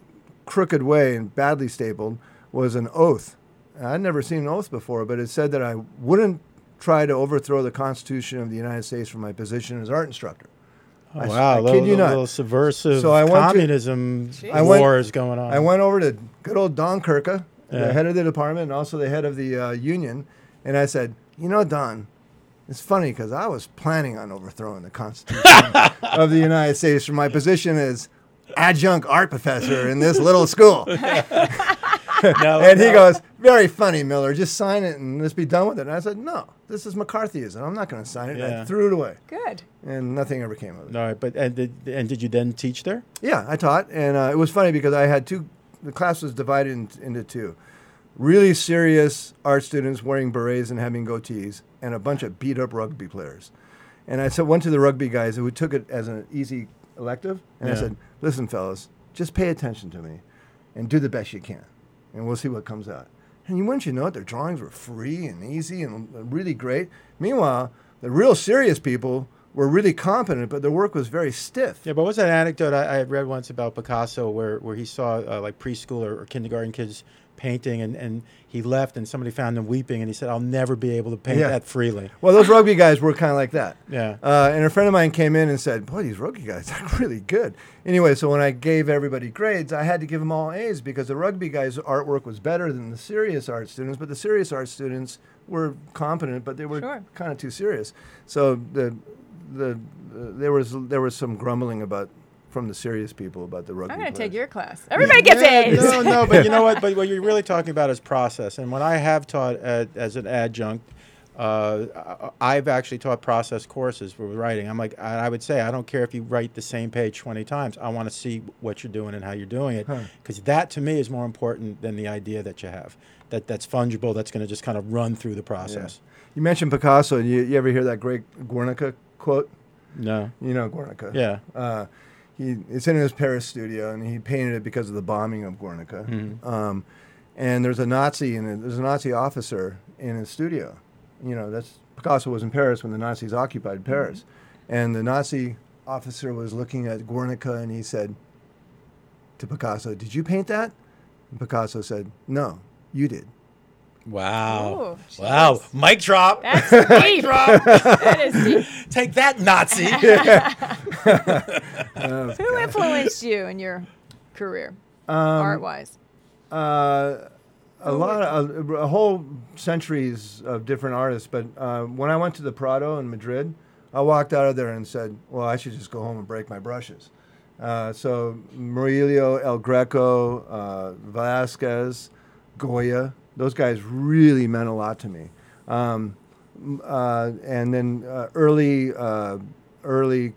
Speaker 6: crooked way and badly stapled, was an oath, I'd never seen an oath before, but it said that I wouldn't try to overthrow the Constitution of the United States from my position as art instructor. I s-
Speaker 2: Oh, wow,
Speaker 6: I
Speaker 2: little,
Speaker 6: kid you
Speaker 2: little,
Speaker 6: not.
Speaker 2: little subversive
Speaker 6: So I went to-
Speaker 2: communism
Speaker 6: I went-
Speaker 2: wars going on.
Speaker 6: I went over to good old Don Kirka,
Speaker 2: Yeah.
Speaker 6: the head of the department and also the head of the uh, union, and I said, "You know, Don, it's funny because I was planning on overthrowing the Constitution of the United States from my position as adjunct art professor in this little school."
Speaker 2: No,
Speaker 6: And he
Speaker 2: no.
Speaker 6: goes, "Very funny, Miller. Just sign it and let's be done with it." And I said, "No, this is McCarthyism. I'm not going to sign it." And I threw it away,
Speaker 3: Good.
Speaker 6: and nothing ever came of it.
Speaker 2: All right, but and did, and did you then teach there?
Speaker 6: Yeah, I taught, and uh, it was funny because I had two. The class was divided in, into two: really serious art students wearing berets and having goatees, and a bunch of beat-up rugby players. And I said, went to the rugby guys who took it as an easy elective, and I said, "Listen, fellas, just pay attention to me, and do the best you can, and we'll see what comes out." And you wouldn't you know it, their drawings were free and easy and really great. Meanwhile, the real serious people were really competent, but their work was very stiff.
Speaker 2: Yeah, but what's that anecdote I, I had read once about Picasso where, where he saw uh, like preschool or, or kindergarten kids painting and, and he left and somebody found him weeping and he said, I'll never be able to paint
Speaker 6: Yeah.
Speaker 2: that freely.
Speaker 6: Well, those rugby guys were kind of like that.
Speaker 2: Yeah.
Speaker 6: Uh, and a friend of mine came in and said, "Boy, these rugby guys are really good." Anyway, so when I gave everybody grades, I had to give them all A's because the rugby guys' artwork was better than the serious art students. But the serious art students were competent, but they were
Speaker 3: Sure.
Speaker 6: kind of too serious. So the the, the there was there was some grumbling about from the serious people about the rugby.
Speaker 3: I'm going to take your class. Everybody gets
Speaker 2: Yeah,
Speaker 3: A's.
Speaker 2: No, no, but you know what? But what you're really talking about is process. And when I have taught at, as an adjunct, uh, I've actually taught process courses for writing. I'm like, I I would say, I don't care if you write the same page 20 times. I want to see what you're doing and how you're doing it, because that to me is more important than the idea that you have. That that's fungible. That's going to just kind of run through the process.
Speaker 6: You mentioned Picasso. You, you ever hear that great Guernica quote?
Speaker 2: No.
Speaker 6: You know Guernica.
Speaker 2: Yeah.
Speaker 6: Uh, he it's in his Paris studio, and he painted it because of the bombing of Guernica.
Speaker 2: Mm-hmm.
Speaker 6: Um, and there's a Nazi and there's a Nazi officer in his studio. You know, that's Picasso was in Paris when the Nazis occupied Paris, and the Nazi officer was looking at Guernica, and he said to Picasso, "Did you paint that?" And Picasso said, "No, you did."
Speaker 2: Wow.
Speaker 3: Ooh,
Speaker 2: wow.
Speaker 3: jeez.
Speaker 2: Mic drop.
Speaker 3: That's deep. that is deep.
Speaker 2: Take that, Nazi.
Speaker 3: Who influenced you in your career,
Speaker 6: Um,
Speaker 3: art wise?
Speaker 6: Uh, a lot, of, a, a whole centuries of different artists. But uh, when I went to the Prado in Madrid, I walked out of there and said, "Well, I should just go home and break my brushes." Uh, so Murillo, El Greco, uh, Velasquez, Goya, those guys really meant a lot to me. Um, uh, and then uh, early, uh, early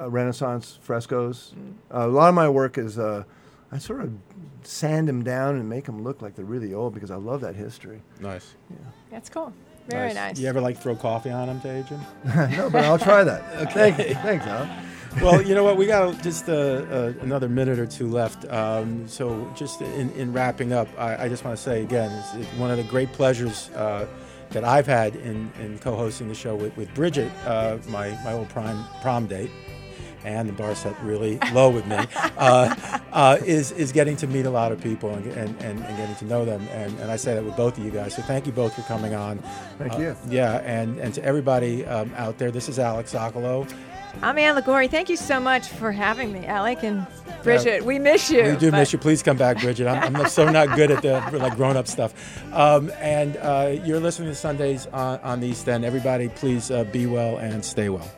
Speaker 6: uh, Renaissance frescoes. Uh, a lot of my work is uh, I sort of sand them down and make them look like they're really old because I love that history.
Speaker 2: nice. Yeah.
Speaker 3: That's cool. Very nice.
Speaker 2: You ever like throw coffee on them to age them?
Speaker 6: no, but I'll try that. Thank you. Thanks, Al.
Speaker 2: well, you know what? We got just uh, uh, another minute or two left. Um, so, just in, in wrapping up, I, I just want to say again, it's, it's one of the great pleasures uh, that I've had in, in co-hosting the show with, with Bridget, uh, my my old prime prom date. And the bar set really low with me. Uh, uh, is is getting to meet a lot of people and, and, and, and getting to know them, and, and I say that with both of you guys. So thank you both for coming on.
Speaker 6: Thank
Speaker 2: Uh,
Speaker 6: you.
Speaker 2: Yeah, and, and to everybody um, out there, this is Alex Sokolow.
Speaker 3: I'm Ann Liguori. Thank you so much for having me, Alec and Bridget. we miss you.
Speaker 2: We do
Speaker 3: but-
Speaker 2: miss you. Please come back, Bridget. I'm, I'm so not good at the like grown up stuff. Um, and uh, you're listening to Sundays on, on the East End. Everybody, please uh, be well and stay well.